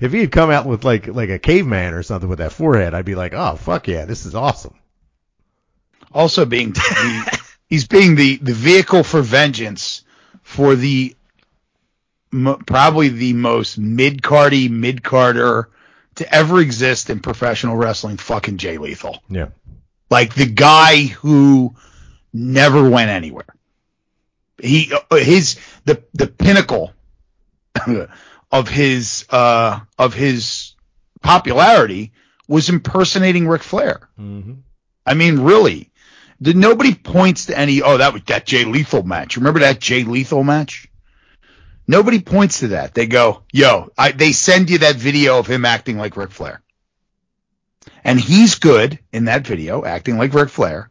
if he had come out with like like a caveman or something with that forehead, I'd be like, oh fuck yeah, this is awesome. Also being the, he's being the the vehicle for vengeance for the probably the most mid cardy mid carder to ever exist in professional wrestling. Fucking Jay Lethal. Yeah. like the guy who never went anywhere. He uh, his the the pinnacle [laughs] of his uh of his popularity was impersonating Ric Flair. Mm-hmm. I mean, really, did nobody points to any? Oh, that was that Jay Lethal match. Remember that Jay Lethal match? Nobody points to that. They go, "Yo," I, they send you that video of him acting like Ric Flair, and he's good in that video, acting like Ric Flair.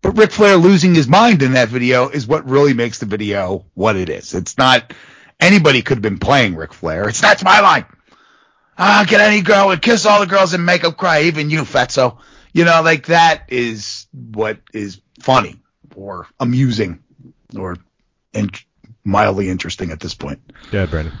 But Ric Flair losing his mind in that video is what really makes the video what it is. It's not anybody could have been playing Ric Flair. It's that's my line. Ah, get any girl and kiss all the girls and make them cry, even you, fatso. You know, like that is what is funny or amusing or and mildly interesting at this point. Yeah, Brandon.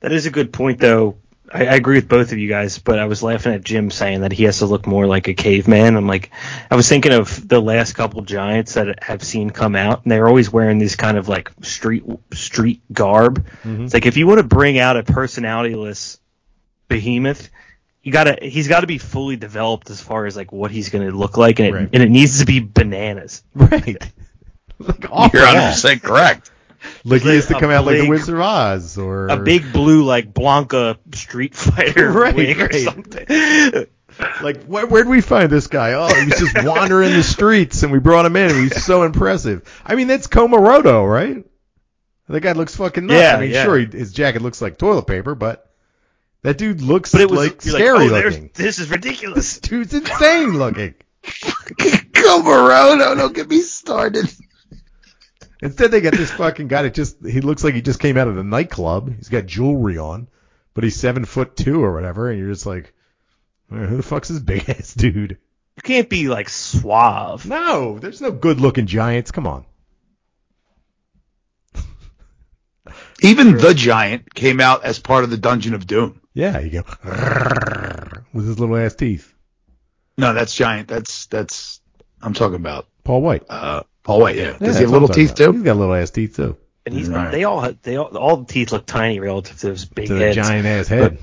That is a good point, though. I, I agree with both of you guys, but I was laughing at Jim saying that he has to look more like a caveman. I'm like, I was thinking of the last couple Giants that I've seen come out, and they're always wearing these kind of like street street garb. Mm-hmm. It's like if you want to bring out a personalityless behemoth, you gotta he's got to be fully developed as far as like what he's going to look like, and it, Right. and it needs to be bananas. Right. [laughs] like awful. You're 100% correct. Like he Like used to come out like the Wizard of Oz or A big blue like Blanka Street Fighter [laughs] Right, wig or something. Like, where, where'd we find this guy? Oh, he was just [laughs] wandering the streets, and we brought him in, and he's so impressive. I mean, that's Komaroto, right? That guy looks fucking nuts. Yeah, I mean, yeah. sure, he, his jacket looks like toilet paper, but that dude looks But it was like you're like, scary oh, looking. This is ridiculous. This Dude's insane looking. [laughs] Comarono, don't get me started. Instead, they got this fucking guy that just, he looks like he just came out of the nightclub. He's got jewelry on, but he's seven foot two or whatever, and you're just like, "Eh, who the fuck's this big [laughs] ass dude? You can't be like suave. No, there's no good looking giants. Come on. Even the Giant came out as part of the Dungeon of Doom. Yeah, you go with his little ass teeth. No, that's Giant. That's that's I'm talking about Paul White. uh, Paul White. Yeah. Does Yeah, he have that's little teeth about. too? He's got little ass teeth too. And he's Right. they all they all all the teeth look tiny relative to his big To the heads. giant ass head.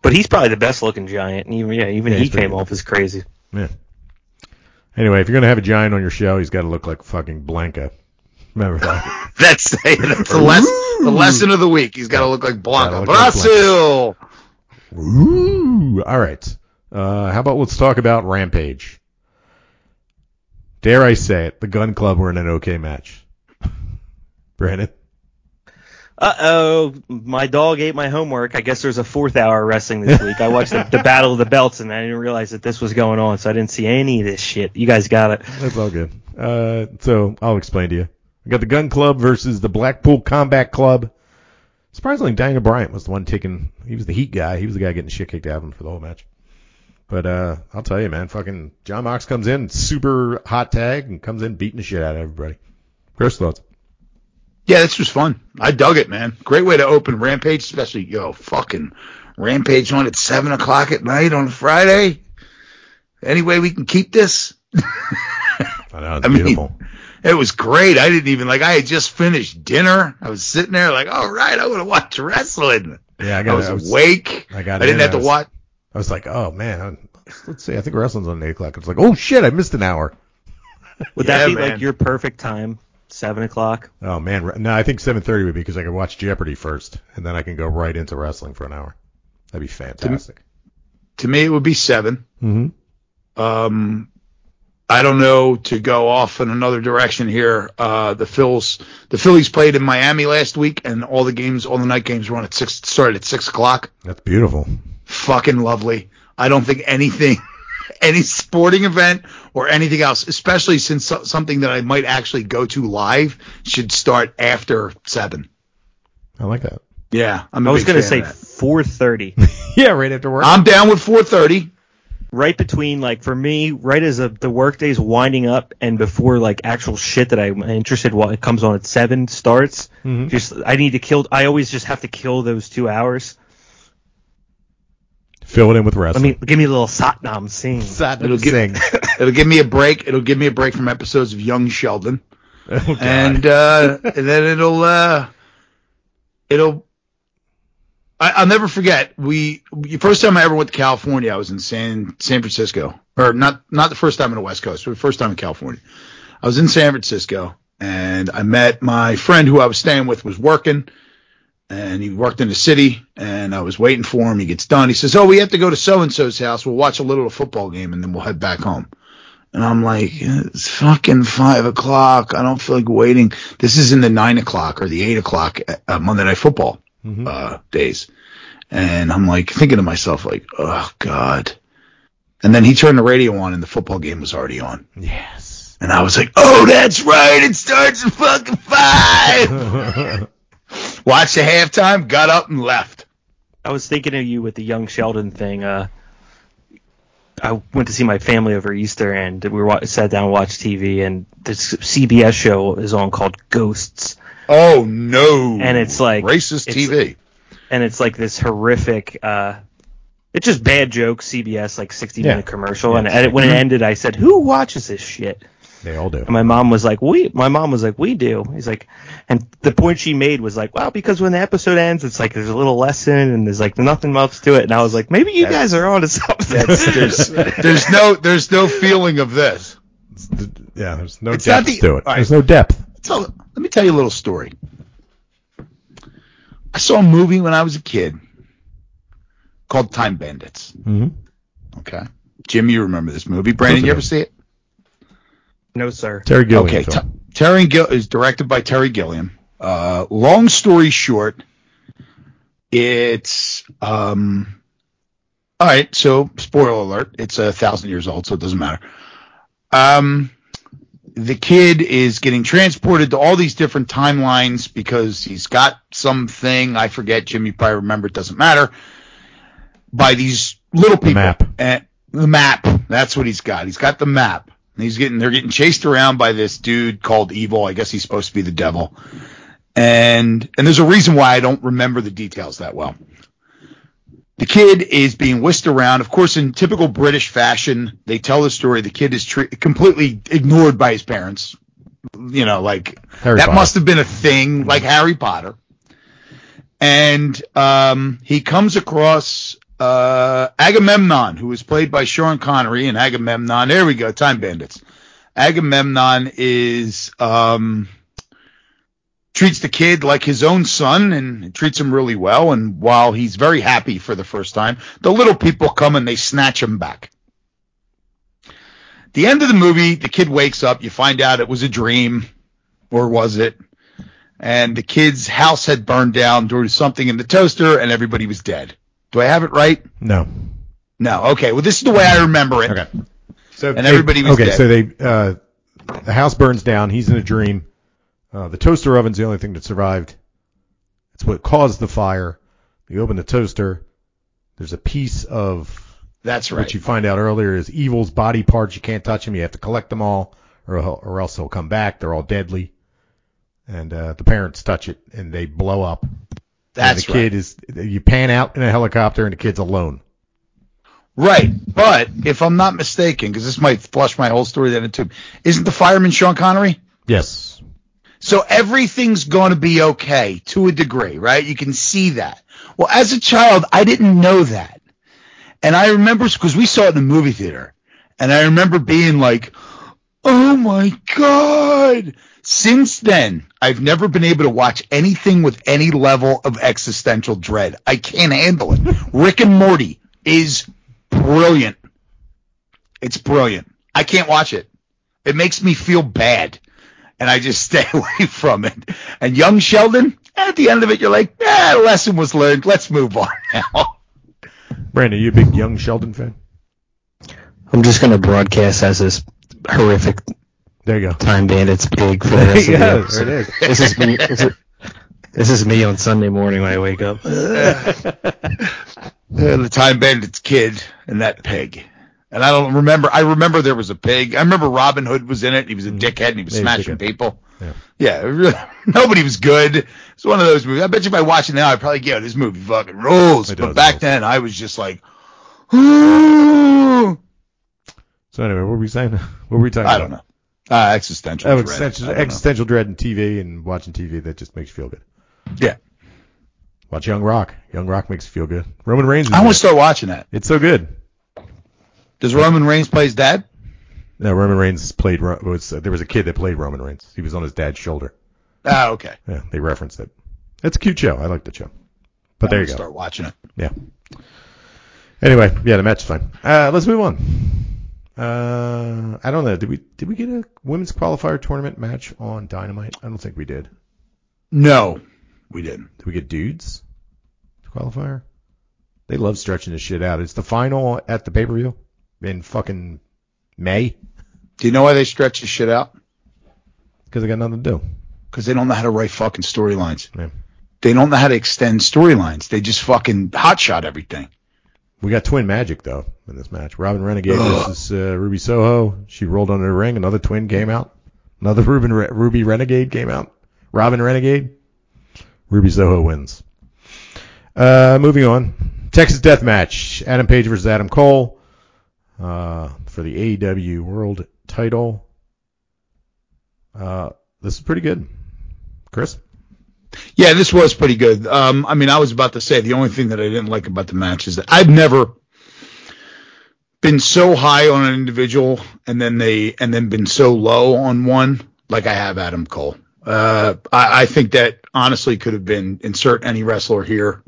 But he's probably the best looking giant. And even yeah, even Yeah, he he's pretty came off as crazy. Yeah. Anyway, if you're gonna have a giant on your show, he's got to look like fucking Blanka. Remember that? [laughs] That's that's the lesson. The lesson of the week. He's got to look like Blanka. Gotta like Brazil. Ooh. All right. Uh, how about let's talk about Rampage. Dare I say it? The Gun Club were in an okay match. [laughs] Brandon. Uh oh, my dog ate my homework. I guess there's a fourth hour of wrestling this week. I watched the, the Battle of the Belts and I didn't realize that this was going on, so I didn't see any of this shit. You guys got it. That's all good. Uh, so I'll explain to you. We got the Gun Club versus the Blackpool Combat Club. Surprisingly, Daniel Bryan was the one taking. He was the heat guy. He was the guy getting shit kicked out of him for the whole match. But uh, I'll tell you, man, fucking Jon Mox comes in, super hot tag, and comes in beating the shit out of everybody. Chris thoughts? Yeah, this was fun. I dug it, man. Great way to open Rampage, especially yo fucking Rampage on at seven o'clock at night on a Friday. Any way we can keep this? [laughs] I know it's I mean. It was great. I didn't even like. I had just finished dinner. I was sitting there like, all right, I'm gonna watch wrestling. yeah, I I was I was, awake. I got I didn't have I to watch. I was like, oh man, let's see. I think wrestling's on eight o'clock. It's like, oh shit, I missed an hour. [laughs] Would Yeah, that be man. like your perfect time? Seven o'clock. Oh man, no, I think 7:30 would be because I could watch Jeopardy first, and then I can go right into wrestling for an hour. That'd be fantastic. To me, it would be seven. Mm-hmm. Um, I don't know to go off in another direction here. Uh, the Phils, the Phillies played in Miami last week, and all the games, all the night games, run at six. Started at six o'clock. That's beautiful. Fucking lovely. I don't think anything, [laughs] any sporting event or anything else, especially since so- something that I might actually go to live, should start after seven. I like that. Yeah, I'm. a I was gonna say four thirty. [laughs] yeah, right after work. I'm down with 4:30. right between like for me, right as a, the is winding up and before like actual shit that I'm interested while it comes on at seven starts. Mhm. Just I need to kill. I always just have to kill those two hours. Fill it in with rest. Let me give me a little Satnam scene. It'll give, Sing. [laughs] it'll give me a break. It'll give me a break from episodes of Young Sheldon. Oh, and uh, and then it'll uh, it'll. I, I'll never forget. We the first time I ever went to California, I was in San San Francisco, or not not the first time on the West Coast, but the first time in California. I was in San Francisco, and I met my friend who I was staying with was working, and he worked in the city, and I was waiting for him. He gets done. He says, "Oh, we have to go to so and so's house. We'll watch a little football game, and then we'll head back home." And I'm like, it's fucking five o'clock. I don't feel like waiting. This is in the nine o'clock or the eight o'clock uh, Monday Night Football Mhm. uh, days. And I'm like thinking to myself, like, oh God. And then he turned the radio on and the football game was already on. yes. And I was like, oh, that's right. It starts at fucking five. [laughs] Watched the halftime, got up and left. I was thinking of you with the young Sheldon thing. Uh, I went to see my family over Easter, and we were wa- sat down and watched TV, and this CBS show is on called Ghosts, Oh no. And it's like- racist it's- TV. and it's like this horrific. Uh, it's just bad jokes. CBS like 60 Yeah. minute commercial, Yeah. and and when it ended, I said, "Who watches this shit?" They all do. And my mom was like, "We." My mom was like, "We do." He's like, and the point she made was like, "Well, because when the episode ends, it's like there's a little lesson and there's like nothing else to it." And I was like, "Maybe you guys are on to something." There's, [laughs] there's no there's no feeling of this. Yeah, there's no It's not depth the- to it. all right. There's no depth. So let me tell you a little story. I saw a movie when I was a kid called Time Bandits. Mm-hmm. Okay. Jim, you remember this movie. Brandon, you ever see it? No, sir. Terry Gilliam. okay. T- Terry Gill is directed by Terry Gilliam. Uh, long story short, it's um, all right. So spoiler alert: it's a thousand years old, so it doesn't matter. Um, the kid is getting transported to all these different timelines because he's got something I forget. Jim, you probably remember. It doesn't matter. By these little people. map. And the map. That's what he's got. He's got the map. And he's getting. They're getting chased around by this dude called Evil. I guess he's supposed to be the devil. And and there's a reason why I don't remember the details that well. The kid is being whisked around. Of course, in typical British fashion, they tell the story. The kid is tre- completely ignored by his parents. You know, like Harry that Potter. must have been a thing, like Harry Potter. And um, he comes across uh, Agamemnon, who is played by Sean Connery, and Agamemnon. There we go, Time Bandits. Agamemnon is um, treats the kid like his own son and treats him really well. And while he's very happy for the first time, the little people come and they snatch him back. The end of the movie, the kid wakes up. You find out it was a dream, or was it? And the kid's house had burned down due to something in the toaster, and everybody was dead. Do I have it right? No. No. Okay. Well, this is the way I remember it. Okay. So And everybody was okay. dead. So they uh, the house burns down. He's in a dream. Uh, the toaster oven's the only thing that survived. It's what caused the fire. You open the toaster. There's a piece of That's right. which you find out earlier is evil's body parts. You can't touch them. You have to collect them all, or or else they'll come back. They're all deadly. And uh, the parents touch it, and they blow up. That's and the kid is. You pan out in a helicopter, and the kid's alone. right. But if I'm not mistaken, because this might flush my whole story down into, isn't the fireman Sean Connery? Yes. So everything's going to be okay to a degree, right? You can see that. Well, as a child, I didn't know that. And I remember because we saw it in the movie theater and I remember being like, Oh my God. Since then, I've never been able to watch anything with any level of existential dread. I can't handle it. [laughs] Rick and Morty is brilliant. It's brilliant. I can't watch it. It makes me feel bad and I just [laughs] stay away from it. And young Sheldon, at the end of it, you're like, eh, lesson was learned. Let's move on [laughs] now. Brandon, you a big young Sheldon fan? I'm just gonna broadcast as this horrific There you go. time bandits pig for the rest of the yeah, there it is. This is me. This is, this is me on Sunday morning when I wake up. [laughs] Uh, the time bandits kid and that pig. And I don't remember. I remember there was a pig. I remember Robin Hood was in it. He was a dickhead and he was Yeah, he was a smashing dickhead. people. Yeah. Yeah, really- [laughs] nobody was good. It's one of those movies. I bet you if I watch it now, I'd probably go, this movie fucking rules. It But back rules. then, I was just like, [gasps] I So anyway, what were we saying? [laughs] What were we talking about? don't know. Uh, existential. Oh, dread. existential, know. dread in TV and watching TV that just makes you feel good. Yeah. Watch Young Rock. Young Rock makes you feel good. Roman Reigns. Is I want to start watching that. It's so good. Does Roman Reigns play his dad? No, Roman Reigns played. Was uh, there was a kid that played Roman Reigns? He was on his dad's shoulder. Ah, okay. Yeah, they referenced it. It's a cute show. I like the show. But there I'm you go. Start watching it. Yeah. Anyway, yeah, the match is fine. Uh, let's move on. Uh, I don't know. Did we did we get a women's qualifier tournament match on Dynamite? I don't think we did. No, we didn't. Did we get dudes qualifier? They love stretching this shit out. It's the final at the pay per view in fucking May Do you know why they stretch this shit out? because they got nothing to do. Because they don't know how to write fucking storylines. Yeah. They don't know how to extend storylines. They just fucking hotshot everything. We got twin magic though in this match. Robin Renegade Ugh. versus uh, Ruby Soho. She rolled under the ring. Another twin came out. Another Ruben Re- Ruby Renegade came out. Robin Renegade. Ruby Soho wins. Uh, moving on. Texas Death Match. Adam Page versus Adam Cole uh, for the AEW World Title. Uh, this is pretty good. Chris. Yeah, this was pretty good. Um, I mean, I was about to say the only thing that I didn't like about the match is that I've never been so high on an individual and then they and then been so low on one like I have Adam Cole. Uh, I, I think that honestly could have been insert any wrestler here,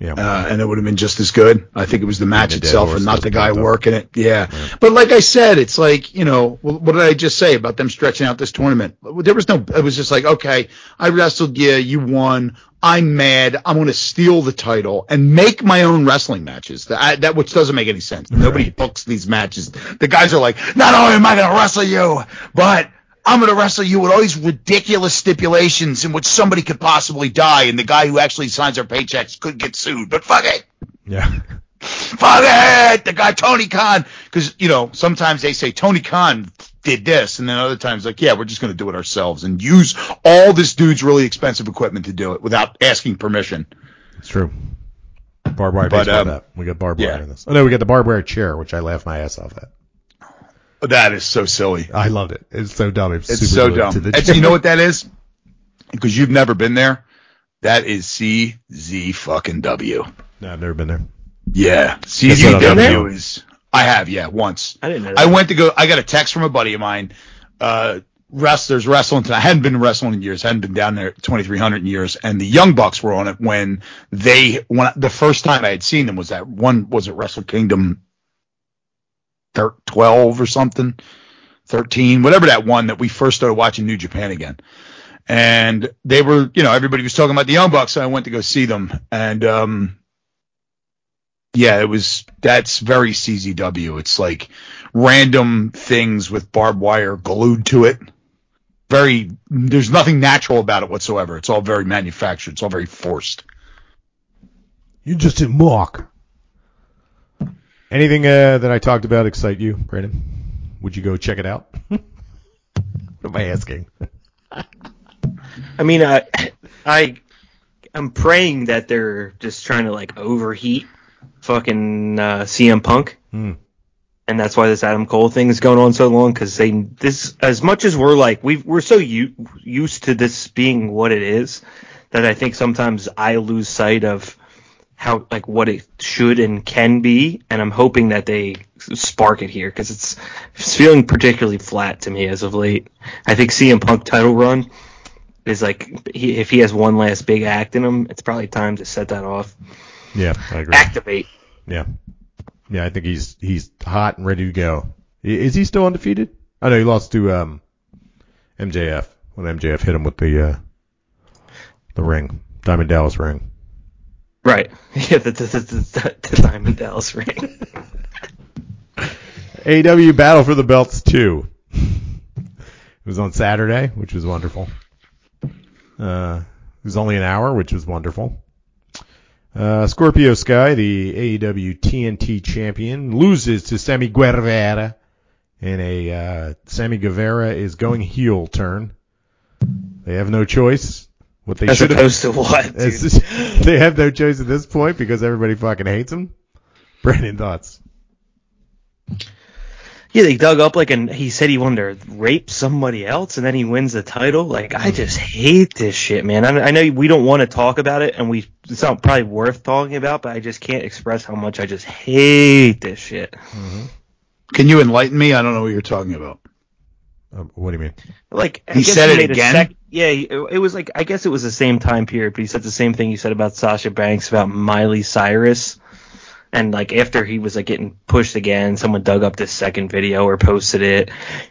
Yeah. uh, and it would have been just as good. I think it was the match the itself and not the guy up. working it. Yeah. But like I said, it's like, you know, what did I just say about them stretching out this tournament? There was no, it was just like, okay, I wrestled you, you won. I'm mad. I'm going to steal the title and make my own wrestling matches. That, that which doesn't make any sense. Nobody Right. books these matches. The guys are like, not only am I going to wrestle you, but I'm going to wrestle you with all these ridiculous stipulations in which somebody could possibly die, and the guy who actually signs our paychecks could get sued. But fuck it yeah. fuck it, the guy Tony Khan. Because you know sometimes they say Tony Khan did this, and then other times like, yeah, we're just going to do it ourselves and use all this dude's really expensive equipment to do it without asking permission. It's true. Barbed wire But, um. We got barbed yeah. wire in this. Oh no, we got the barbed wire chair, which I laughed my ass off at. That is so silly. I loved it. It's so dumb. It's, It's super so dumb. to the And chair. [laughs] you know what that is? Because you've never been there. That is CZ fucking W. No, I've never been there. Yeah, That's what CZW is. I have, yeah, once. I didn't know that. I went to go. I got a text from a buddy of mine. Uh, wrestlers wrestling tonight. I hadn't been wrestling in years. hadn't been down there 2300 in years. And the Young Bucks were on it when they when the first time I had seen them was that one was it Wrestle Kingdom thir- 12 or something, 13, whatever that one that we first started watching New Japan again. And they were, you know, everybody was talking about the Young Bucks, so I went to go see them. And um, yeah, it was that's very CZW. It's like random things with barbed wire glued to it. Very there's nothing natural about it whatsoever. It's all very manufactured. It's all very forced. You just a mock. Anything uh, that I talked about excite you, Brandon? Would you go check it out? [laughs] what am I asking? I mean, I, I, I'm praying that they're just trying to like overheat fucking uh, CM Punk, Hmm. and that's why this Adam Cole thing is going on so long. Because they this as much as we're like we we're so u- used to this being what it is that I think sometimes I lose sight of how like what it should and can be, and I'm hoping that they spark it here because it's it's feeling particularly flat to me as of late. I think CM Punk title run is like he, if he has one last big act in him, it's probably time to set that off. Yeah, I agree. Activate. Yeah, yeah. I think he's he's hot and ready to go. Is he still undefeated? I know he lost to um, MJF when MJF hit him with the uh, the ring, Diamond Dallas ring. Right. [laughs] Yeah, the, the, the, the, Diamond Dallas [laughs] ring. AW Battle for the Belts 2. it was on Saturday, which was wonderful. Uh, it was only an hour, which was wonderful. Uh, Scorpio Sky, the AEW TNT champion, loses to Sammy Guevara in a uh, Sammy Guevara is going heel turn. They have no choice. What they As should have. opposed to what? [laughs] dude? [laughs] They have no choice at this point because everybody fucking hates him. [laughs] Brandon thoughts. Yeah, they dug up like, and he said he wanted to rape somebody else, and then he wins the title. Like, I just hate this shit, man. I, I know we don't want to talk about it, and we it's not probably worth talking about, but I just can't express how much I just hate this shit. Mm-hmm. Can you enlighten me? I don't know what you're talking about. Um, what do you mean? Like, I He guess said it again? sec- yeah, it, it was like I guess it was the same time period, but he said the same thing he said about Sasha Banks about Miley Cyrus. And like after he was like getting pushed again, someone dug up this second video or posted it.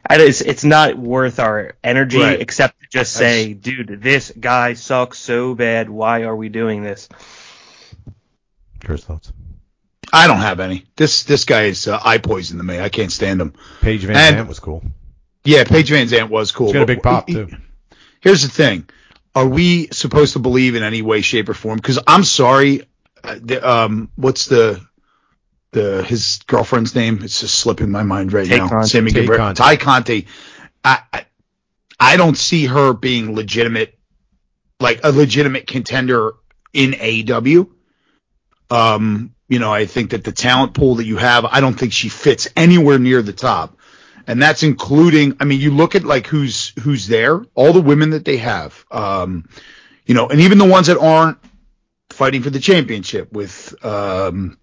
I, it's it's not worth our energy Right. except to just say, dude, this guy sucks so bad. Why are we doing this? Chris thoughts. I don't have any. This this guy is uh, eye poison to me. I can't stand him. Paige Van And- Zandt was cool. Yeah, Paige VanZant was cool. She got a big pop too. Here's the thing: Are we supposed to believe in any way, shape, or form? Because I'm sorry, uh, the, um, what's the the his girlfriend's name? It's just slipping my mind right Tay now. Conti. Sammy Tay Guevara, Conti. Tay Conti. I, I I don't see her being legitimate, like a legitimate contender in AW. Um, you know, I think that the talent pool that you have, I don't think she fits anywhere near the top. And that's including, I mean, you look at like who's who's there, all the women that they have, um, you know, and even the ones that aren't fighting for the championship with, um,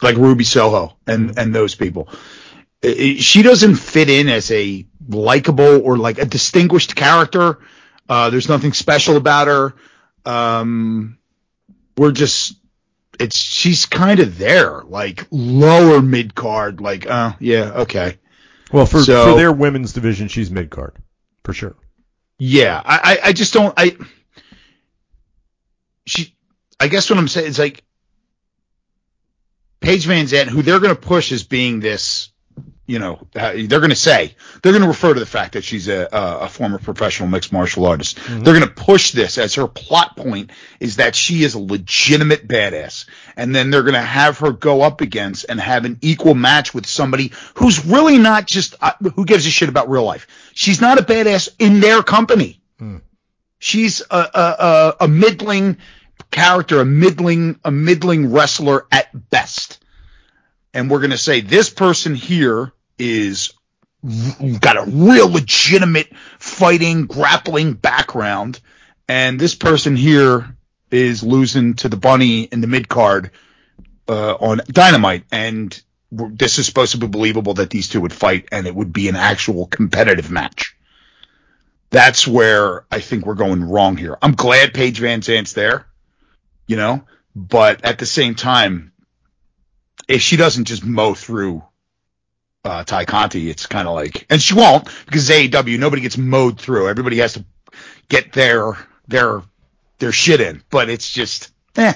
like Ruby Soho and and those people. She doesn't fit in as a likable or like a distinguished character. Uh, there's nothing special about her. Um, we're just, it's she's kind of there, like lower mid card, like, uh, yeah, okay. Well, for So- for their women's division, she's mid card for sure. Yeah, I, I, just don't. I she, I guess what I'm saying is like Paige VanZant, who they're going to push as being this, you know, uh, they're going to say they're going to refer to the fact that she's a, a, a former professional mixed martial artist. They're going to push this as her plot point is that she is a legitimate badass, and then they're going to have her go up against and have an equal match with somebody who's really not just uh, who gives a shit about real life. She's not a badass in their company. She's a, a, a, a middling character, a middling, a middling wrestler at best. And we're going to say this person here is got a real legitimate fighting, grappling background. And this person here is losing to the bunny in the mid card, uh, on dynamite. And this is supposed to be believable that these two would fight and it would be an actual competitive match that's where I think we're going wrong here. I'm glad Paige VanZant's there, you know, but at the same time, if she doesn't just mow through uh, Tay Conti, it's kind of like, and she won't because AEW, nobody gets mowed through. Everybody has to get their their their shit in, but it's just, eh.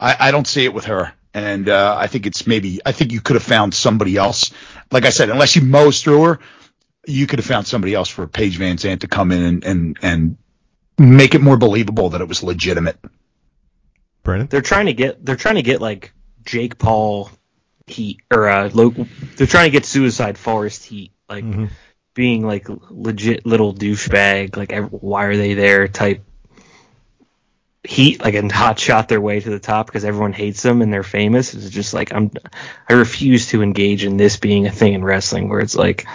I, I don't see it with her. And uh, I think it's maybe I think you could have found somebody else. Like I said, unless you mows through her, you could have found somebody else for Paige VanZant to come in and, and, and make it more believable that it was legitimate. Brandon. They're trying to get they're trying to get like Jake Paul heat or uh lo- they're trying to get Suicide Forest heat like Mhm. being like legit little douchebag like why are they there type heat like and hot shot their way to the top because everyone hates them and they're famous it's just like I'm I refuse to engage in this being a thing in wrestling where it's like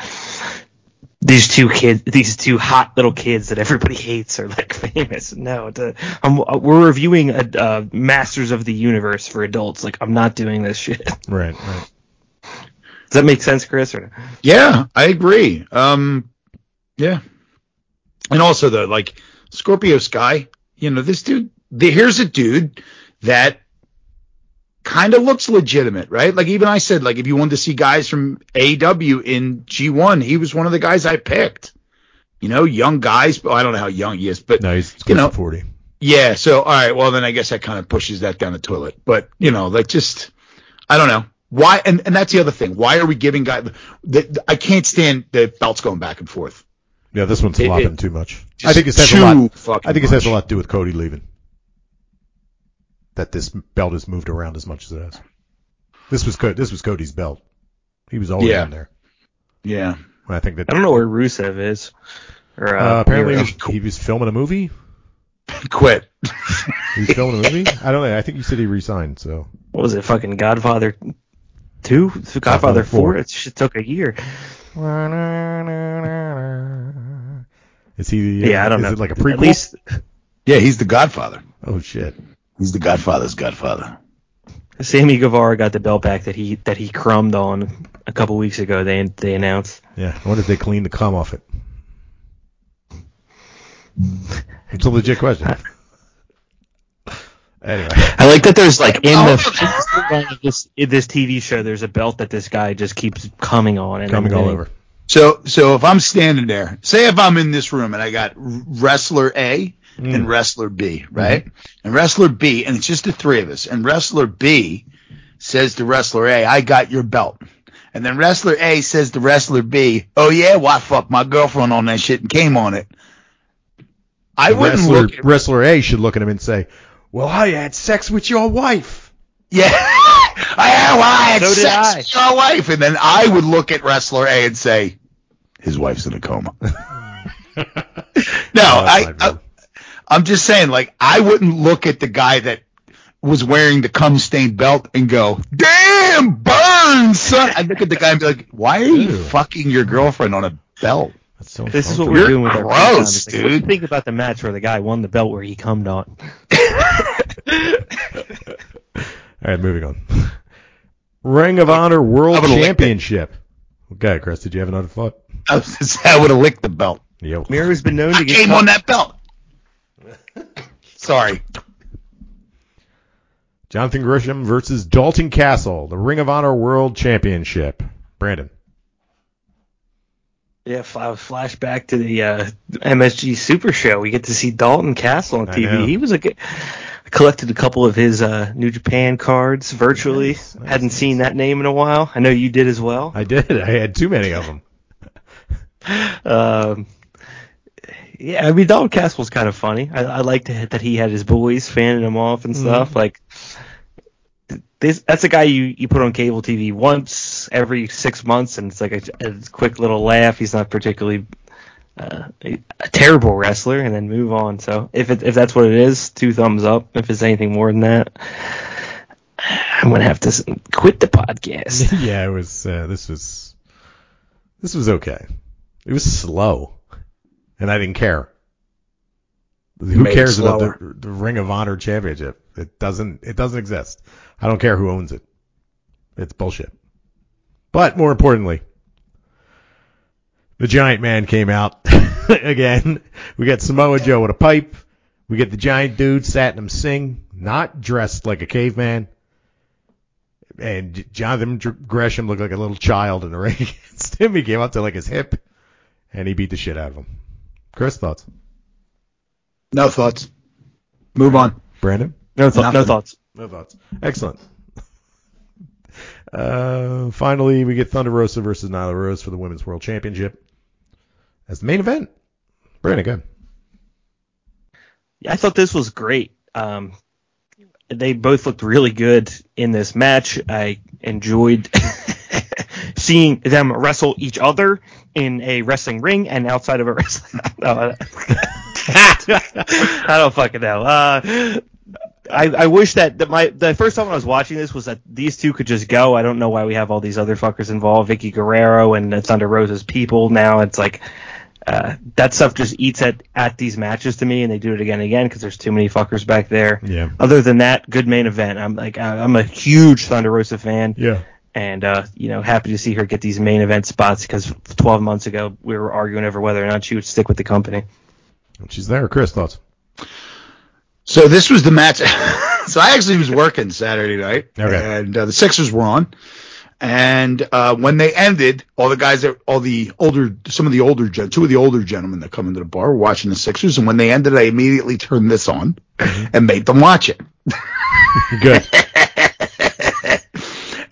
these two kids, these two hot little kids that everybody hates are like [laughs] famous. No, to, I'm, we're reviewing a, uh, Masters of the Universe for adults. Like I'm not doing this shit. Does Right, Does that make sense, Chris? Or Yeah, I agree. Um, yeah. And also the like Scorpio Sky, you know, this dude, the, here's a dude that kind of looks legitimate, right? Like even I said, like if you wanted to see guys from AW in G1, he was one of the guys I picked. You know, young guys, but I don't know how young he is, but No, he's You know- 40. Yeah, so all right, well then I guess that kind of pushes that down the toilet. But you know, like just I don't know why, and and that's the other thing. Why are we giving guys? The, I can't stand the belts going back and forth. Yeah, this one's flopping too much. I think it too a lot. I think it has a lot to do with Cody leaving. That this belt has moved around as much as it has. This was Co- this was Cody's belt. He was always Yeah. in there. Yeah. And I think that I don't know where Rusev is. Or, uh, apparently he was, he was filming a movie. [laughs] Quit. He was filming a movie. I don't know. I think you said he resigned. So what was it? Fucking Godfather two, Godfather, Godfather four. four. It shit took a year. is he? The, uh, Yeah, I don't is know. it like a prequel? At least Yeah, he's the Godfather. Oh shit. He's the Godfather's Godfather. Sammy Guevara got the belt back that he that he crumbed on a couple weeks ago. They they announced. Yeah. I wonder if they cleaned the cum off it. It's a legit question. Anyway, I like that there's like in Oh. the [laughs] this in this TV show there's a belt that this guy just keeps coming on and coming all over. So, so if I'm standing there, say if I'm in this room and I got wrestler A and mm. wrestler B, right? Mm-hmm. And wrestler B, and it's just the three of us, and wrestler B says to wrestler A, I got your belt. And then wrestler A says to wrestler B, oh yeah, why fuck my girlfriend on that shit and came on it. I wouldn't Wrestler, look at, wrestler A should look at him and say, "Well, I had sex with your wife." yeah, [laughs] I had, well, I had So sex I. with your wife. And then I would look at wrestler A and say, his wife's in a coma. [laughs] no, Oh, that's I, I, good. I'm just saying, like, I wouldn't look at the guy that was wearing the cum stained belt and go, damn, burn, son. I'd look at the guy and be like, why are you Ew. fucking your girlfriend on a belt? That's so This is what we're You're doing with our free gross, time. It's like, What do you dude. think about the match where the guy won the belt where he cummed on? [laughs] All right, moving on. Ring of Honor World I would've licked it. Championship. Okay, Chris, did you have another thought? I, was gonna say, I would have licked the belt. Yep. Miro's been known to I get came caught- on that belt. Sorry. Jonathan Gresham versus Dalton Castle, the Ring of Honor World Championship. Brandon. Yeah, fl- flashback to the uh, MSG Super Show. We get to see Dalton Castle on TV. He was a good. Collected a couple of his uh, New Japan cards virtually. Nice, nice, Hadn't nice. seen that name in a while. I know you did as well. I did. I had too many of them. [laughs] Um, yeah, I mean Dalton Castle's kind of funny. I, I liked that he had his boys fanning him off and stuff. Like this, that's a guy you, you put on cable TV once every six months, and it's like a, a quick little laugh. He's not particularly uh, a, a terrible wrestler, and then move on. So if it, if that's what it is, two thumbs up. If it's anything more than that, I'm gonna have to quit the podcast. [laughs] yeah, it was. Uh, this was. This was okay. It was slow, and I didn't care. Who cares about the, the Ring of Honor Championship? It doesn't. It doesn't exist. I don't care who owns it. It's bullshit. But more importantly, the Giant Man came out [laughs] again. We got Samoa Joe with a pipe. We get the Giant Dude sat Singh, not dressed like a caveman and Jonathan Gresham looked like a little child in the ring [laughs] against him. He came up to like his hip, and he beat the shit out of him. Chris, thoughts? No thoughts. Move on. Brandon? No, th- no thoughts. No thoughts. Excellent. Uh, finally, we get Thunder Rosa versus Nyla Rose for the Women's World Championship as the main event. Brandon, go. Yeah, I thought this was great. Um, they both looked really good in this match. I enjoyed [laughs] seeing them wrestle each other in a wrestling ring and outside of a [laughs] wrestling. No, [laughs] I don't fucking know. Uh, I, I wish that, that my the first time I was watching this was that these two could just go. I don't know why we have all these other fuckers involved, Vickie Guerrero and Thunder Rosa's people. Now it's like uh, that stuff just eats at at these matches to me, and they do it again and again because there's too many fuckers back there. Yeah. Other than that, good main event. I'm like I- I'm a huge Thunder Rosa fan, Yeah. And uh, you know happy to see her get these main event spots because 12 months ago we were arguing over whether or not she would stick with the company. She's there. Chris, thoughts? So this was the match. [laughs] so I actually was working Saturday night, Okay. and uh, the Sixers were on. And uh, when they ended, all the guys that, all the older, some of the older, gen, two of the older gentlemen that come into the bar were watching the Sixers. And when they ended, I immediately turned this on and made them watch it. Good. [laughs]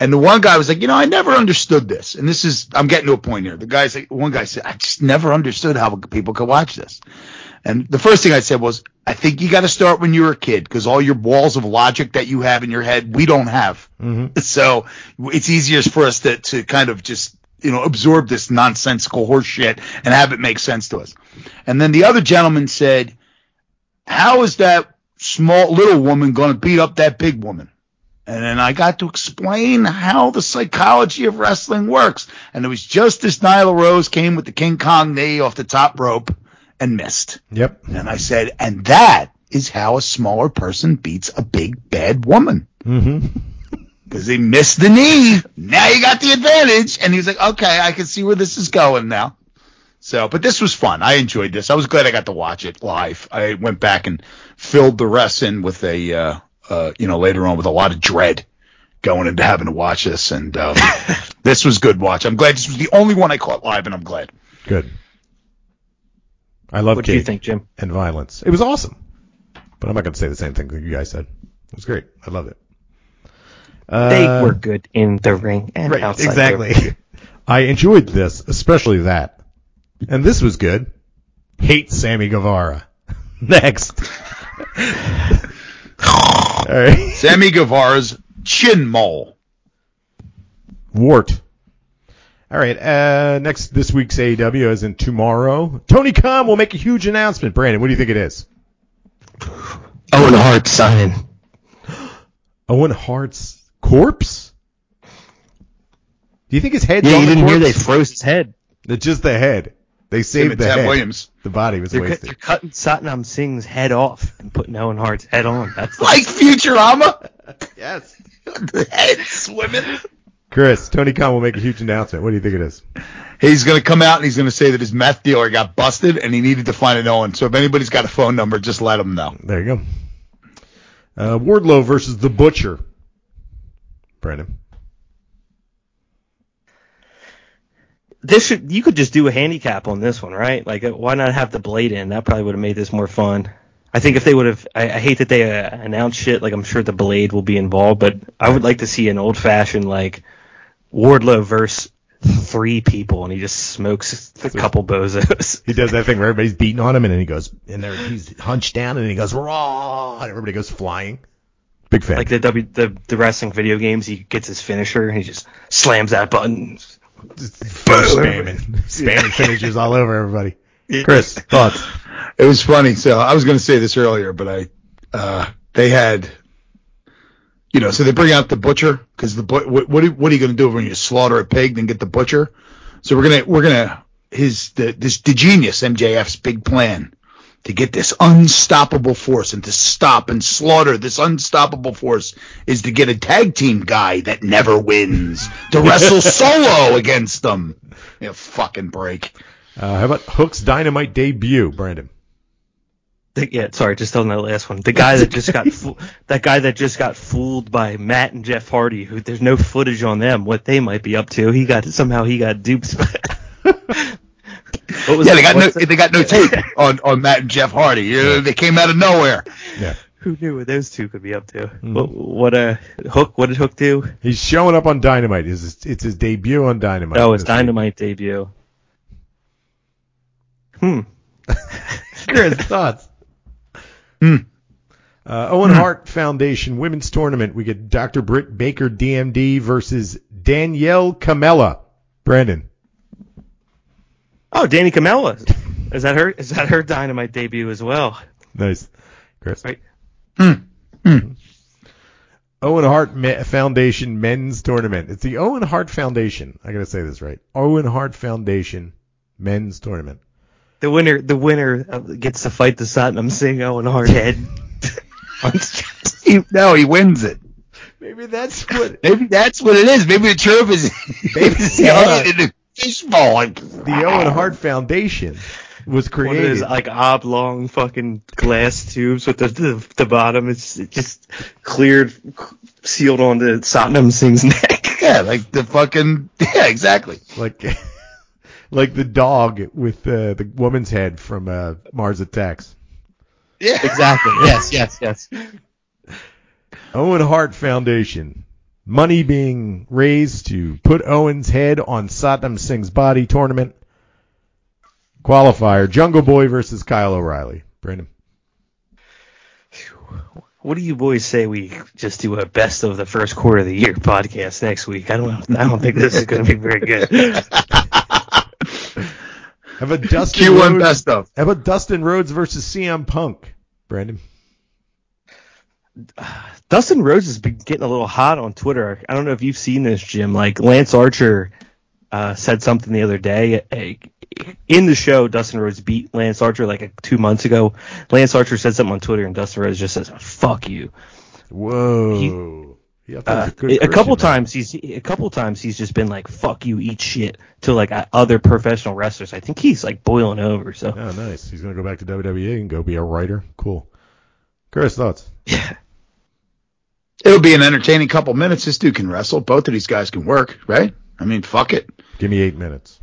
And the one guy was like, you know, I never understood this. And this is, I'm getting to a point here. The guy's like, one guy said, I just never understood how people could watch this. And the first thing I said was, I think you got to start when you were a kid because all your walls of logic that you have in your head, we don't have. Mm-hmm. [laughs] So it's easier for us to, to kind of just, you know, absorb this nonsensical horse shit and have it make sense to us. And then the other gentleman said, how is that small little woman going to beat up that big woman? And then I got to explain how the psychology of wrestling works. And it was just as Nyla Rose came with the King Kong knee off the top rope and missed. Yep. And I said, and that is how a smaller person beats a big bad woman. Mm-hmm. [laughs] Because he missed the knee. Now you got the advantage. And he was like, okay, I can see where this is going now. So, but this was fun. I enjoyed this. I was glad I got to watch it live. I went back and filled the rest in with a, uh, uh, you know, later on with a lot of dread going into having to watch this. And um, [laughs] this was good watch. I'm glad this was the only one I caught live, and I'm glad. Good. I love What do you think, Jim? and violence. It was awesome. But I'm not going to say the same thing that you guys said. It was great. I loved it. Uh, They were good in the ring and right, outside. the exactly. [laughs] I enjoyed this, especially that. And this was good. Hate Sammy Guevara. [laughs] Next. All right. Sammy Guevara's chin mole. Wart. All right. Uh, next, this week's AEW, is in tomorrow, Tony Khan will make a huge announcement. Brandon, what do you think it is? Owen Hart signing. [gasps] Owen Hart's corpse? Do you think his head's Yeah, on you didn't hear they froze his head. It's just the head. They saved the Ted head. Williams. The body was They're, cut- wasted. they're cutting Satnam Singh's head off and putting Owen Hart's head on. That's the, Like Futurama. [laughs] Yes. the head swimming. Chris, Tony Khan will make a huge announcement. What do you think it is? He's going to come out and he's going to say that his meth dealer got busted and he needed to find an Owen. So if anybody's got a phone number, just let him know. There you go. Uh, Wardlow versus the Butcher. Brandon. This should you could just do a handicap on this one, right? Like, uh, why not have the blade in? That probably would have made this more fun. I think if they would have, I, I hate that they uh, announced shit. Like, I'm sure the blade will be involved, but I would like to see an old fashioned like Wardlow versus three people, and he just smokes a couple bozos. [laughs] He does that thing where everybody's beating on him, and then he goes, and there he's hunched down, and he goes raw, and everybody goes flying. Big fan. like the W the, the wrestling video games, he gets his finisher and he just slams that button. Just spamming, [laughs] spamming finishers all over everybody. Chris, thoughts? It was funny. So I was going to say this earlier, but I, uh, they had, you know, so they bring out the butcher because the but what what are, what are you going to do when you slaughter a pig then get the butcher? So we're gonna we're gonna his the this the genius MJF's big plan to get this unstoppable force and to stop and slaughter this unstoppable force is to get a tag team guy that never wins to [laughs] wrestle solo against them. Yeah, fucking break. Uh, how about Hook's Dynamite debut, Brandon? The, yeah, sorry, just on that last one. The guy that just got [laughs] fo- that guy that just got fooled by Matt and Jeff Hardy, who there's no footage on them, what they might be up to. He got somehow he got duped. [laughs] what was Yeah, they got no what's they got no tape on, on Matt and Jeff Hardy. You know, they came out of nowhere. Yeah. Who knew what those two could be up to? Mm-hmm. What, what uh Hook? What did Hook do? He's showing up on Dynamite. It's his, it's his debut on Dynamite. Oh, his this week. Dynamite debut. Hmm. [laughs] Chris, thoughts? Hmm. Uh, Owen Hart Foundation Women's Tournament. We get Dr. Britt Baker DMD versus Danielle Kamela. Brandon. Oh, Danny Kamela. Is that her? Is that her Dynamite debut as well? Nice. Chris. Right. Hmm. Hmm. Mm-hmm. Owen Hart Me- Foundation Men's Tournament. It's the Owen Hart Foundation. I gotta say this right. Owen Hart Foundation Men's Tournament. The winner, the winner uh, gets to fight the Satnam Singh Owen Hart head. [laughs] He, no, he wins it. Maybe that's what Maybe that's what it is. Maybe the truth is [laughs] maybe it's the Yeah. head in the fishbowl. Like, the Owen Hart Foundation was One of created. those like oblong fucking glass tubes with the the, the bottom is just cleared, sealed onto Satnam Singh's neck. [laughs] yeah, like the fucking yeah, exactly. like [laughs] like the dog with uh, the woman's head from uh, Mars Attacks. Yeah, Exactly. [laughs] Yes. Yes. Yes. Owen Hart Foundation. Money being raised to put Owen's head on Satnam Singh's body tournament. Qualifier: Jungle Boy versus Kyle O'Reilly. Brandon. What do you boys say we just do a best of the first quarter of the year podcast next week? I don't. I don't think this is going to be very good. [laughs] have a Dustin Q1 Rhodes? best of. How about Dustin Rhodes versus CM Punk? Brandon. Uh, Dustin Rhodes has been getting a little hot on Twitter. I don't know if you've seen this, Jim. Like Lance Archer uh, said something the other day. uh, In the show, Dustin Rhodes beat Lance Archer like uh, two months ago. Lance Archer said something on Twitter, and Dustin Rhodes just says, "Fuck you." Whoa. Yeah, thought it was Uh, a couple man. times he's a couple times he's just been like "fuck you, eat shit" to like uh, other professional wrestlers. I think he's like boiling over. So Oh, nice. He's gonna go back to WWE and go be a writer. Cool. Chris, thoughts? yeah, [laughs] It'll be an entertaining couple minutes. This dude can wrestle. Both of these guys can work, right? I mean, fuck it. Give me eight minutes.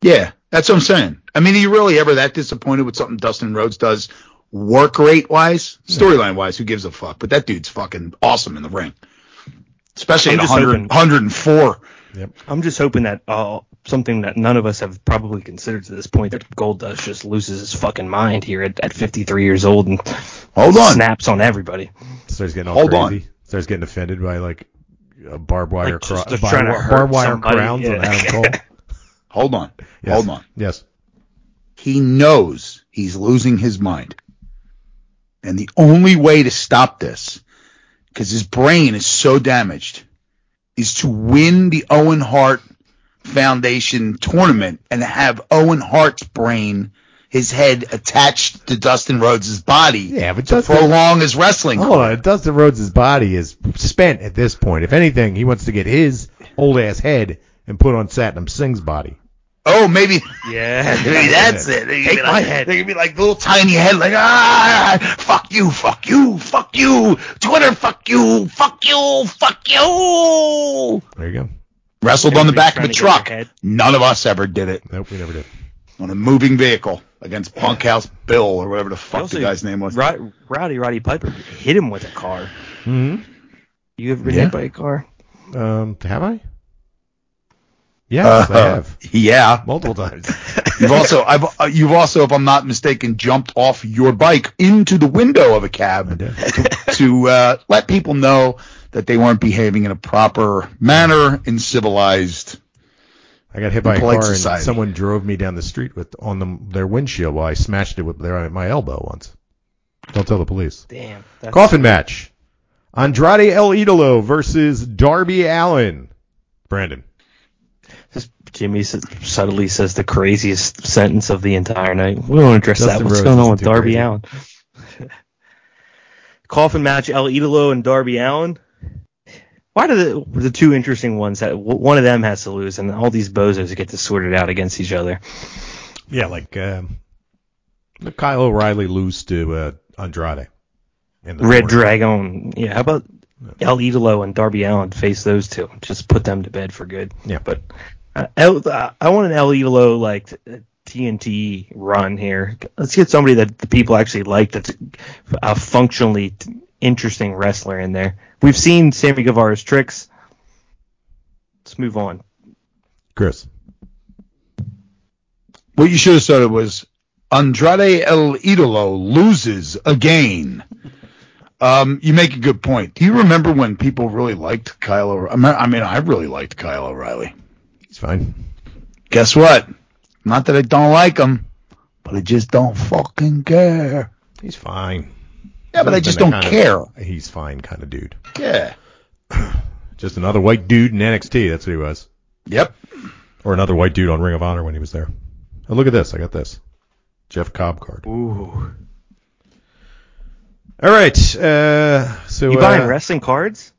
Yeah, that's what I'm saying. I mean, are you really ever that disappointed with something Dustin Rhodes does work rate wise? Storyline wise, who gives a fuck? But that dude's fucking awesome in the ring. Especially I'm at just 100, hoping- 104. I'm just hoping that uh, something that none of us have probably considered to this point that Gold Goldust just loses his fucking mind here at, at 53 years old and Hold on. snaps on everybody. Starts getting all Hold on. Crazy. Starts getting offended by like a barbed wire Like, cro- just- just bar- bar- barbed wire somebody, crowns yeah. on Adam Cole. [laughs] Hold on. Yes. Hold on. Yes. He knows he's losing his mind. And the only way to stop this, because his brain is so damaged, is to win the Owen Hart Foundation tournament and have Owen Hart's brain, his head attached to Dustin Rhodes' body Yeah, but to Dustin, prolong his wrestling hold career. on. Dustin Rhodes' body is spent at this point. If anything, he wants to get his old ass head and put on Satnam Singh's body. Oh, maybe, Yeah. [laughs] maybe that's it. They could Take be my like, head. They could be like little tiny head, like ah, fuck you, fuck you, fuck you, Twitter, fuck you, fuck you, fuck you. There you go. Wrestled on the back of a trying to get truck. None of us ever did it Nope, we never did. on a moving vehicle against Bunkhouse Bill or whatever the fuck Also, the guy's name was. Rod- Rowdy Roddy Piper hit him with a car. hmm You ever been Yeah. hit by a car? Um, have I? Yes, I Uh, have yeah. multiple times. [laughs] You've also, I've, uh, you've also, if I'm not mistaken, jumped off your bike into the window of a cab did. to uh, let people know that they weren't behaving in a proper manner in civilized. I got hit by a car society. and someone drove me down the street with on them their windshield while I smashed it with their my elbow once. Don't tell the police. Damn. That's Coffin match. Andrade El Idolo versus Darby Allin. Brandon. Just Jimmy s- subtly says the craziest sentence of the entire night. We don't address Dustin that. What's Rhodes going on with Darby crazy. Allin? [laughs] Coffin match: El Idolo and Darby Allin. Why do the the two interesting ones that one of them has to lose, and all these bozos get to sort it out against each other? Yeah, like um, Kyle O'Reilly lose to uh, Andrade. In the Red tournament. Dragon. Yeah, how about El Idolo and Darby Allin face those two? Just put them to bed for good. Yeah. But uh, El, uh, I want an El Idolo like uh, TNT run here. Let's get somebody that the people actually like. That's a functionally t- interesting wrestler in there. We've seen Sammy Guevara's tricks. Let's move on. Chris. What you should have said was Andrade El Idolo loses again. Um, you make a good point. Do you remember when people really liked Kyle O'Reilly? I mean, I really liked Kyle O'Reilly. He's fine. Guess what? Not that I don't like him, but I just don't fucking care. He's fine. Yeah, but I just don't care. of- he's fine kind of dude. Yeah. [clears throat] Just another white dude in NXT. That's what he was. Yep. Or another white dude on Ring of Honor when he was there. Oh, look at this. I got this. Jeff Cobb card. Ooh. All right. Uh, so You buying uh, wrestling cards?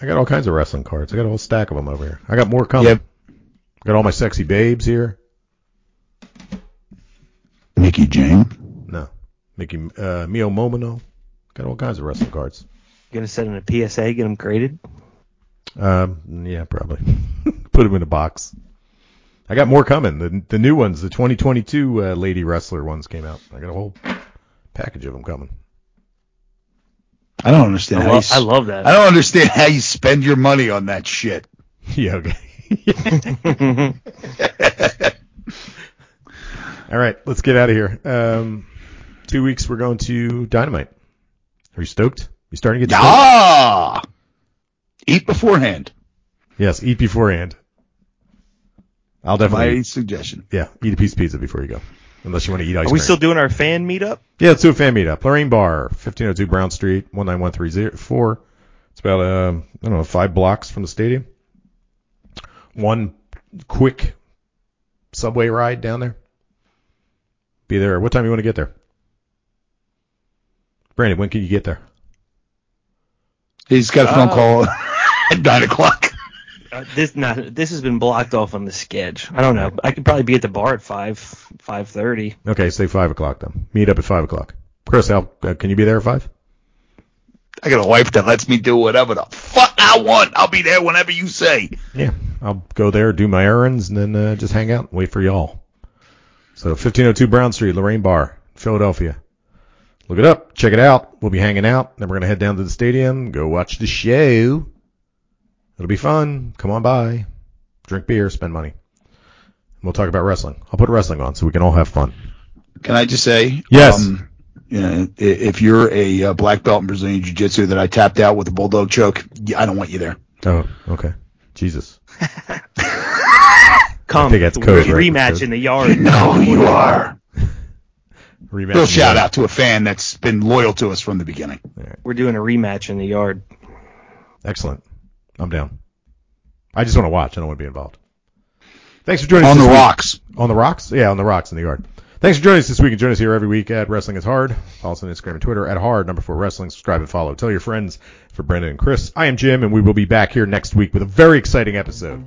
I got all kinds of wrestling cards. I got a whole stack of them over here. I got more coming. Yep. Got all my sexy babes here. Mickey Jane. No. Mickey, uh, Mio Momono. Got all kinds of wrestling cards. You gonna send in a PSA, get them graded. Um, yeah, probably. [laughs] Put them in a box. I got more coming. The the new ones, the 2022 uh, lady wrestler ones came out. I got a whole package of them coming. I don't understand I, how lo- you. s- I love that. I don't understand how you spend your money on that shit. [laughs] yeah, okay. [laughs] All right, let's get out of here. Um, two weeks we're going to Dynamite. Are you stoked? You starting to get stoked? Ah! Eat beforehand. Yes, eat beforehand. I'll definitely, My suggestion. yeah, eat a piece of pizza before you go. Unless you want to eat ice Are cream. we still doing our fan meetup? Yeah, let's do a fan meetup. Lorraine Bar, 1502 Brown Street, 19134. It's about, uh, I don't know, five blocks from the stadium. One quick subway ride down there. Be there. What time you want to get there? Brandon, when can you get there? He's got a phone Oh. call [laughs] at nine o'clock. Uh, this not this has been blocked off on the sketch. I don't know. I could probably be at the bar at five five thirty. Okay, say five o'clock then. Meet up at five o'clock. Chris, how, uh, can you be there at five? I got a wife that lets me do whatever the fuck I want. I'll be there whenever you say. Yeah, I'll go there, do my errands, and then uh, just hang out and wait for y'all. So 1502 Brown Street, Lorraine Bar, Philadelphia. Look it up, check it out. We'll be hanging out. Then we're gonna head down to the stadium, go watch the show. It'll be fun. Come on by, drink beer, spend money. We'll talk about wrestling. I'll put wrestling on so we can all have fun. Can I just say? Yes. Um, you know, if you're a uh, black belt in Brazilian Jiu Jitsu that I tapped out with a bulldog choke, I don't want you there. Oh, okay. Jesus. [laughs] Come, think that's code, re- right? rematch in the yard. [laughs] No, you are. Rematch. Real shout out to a fan that's been loyal to us from the beginning. We're doing a rematch in the yard. Excellent. I'm down. I just want to watch. I don't want to be involved. Thanks for joining us On this the week. rocks. On the rocks? Yeah, on the rocks in the yard. Thanks for joining us this week and join us here every week at Wrestling is Hard. Follow us on Instagram and Twitter at Hard, number four wrestling. Subscribe and follow. Tell your friends for Brendan and Chris. I am Jim and we will be back here next week with a very exciting episode.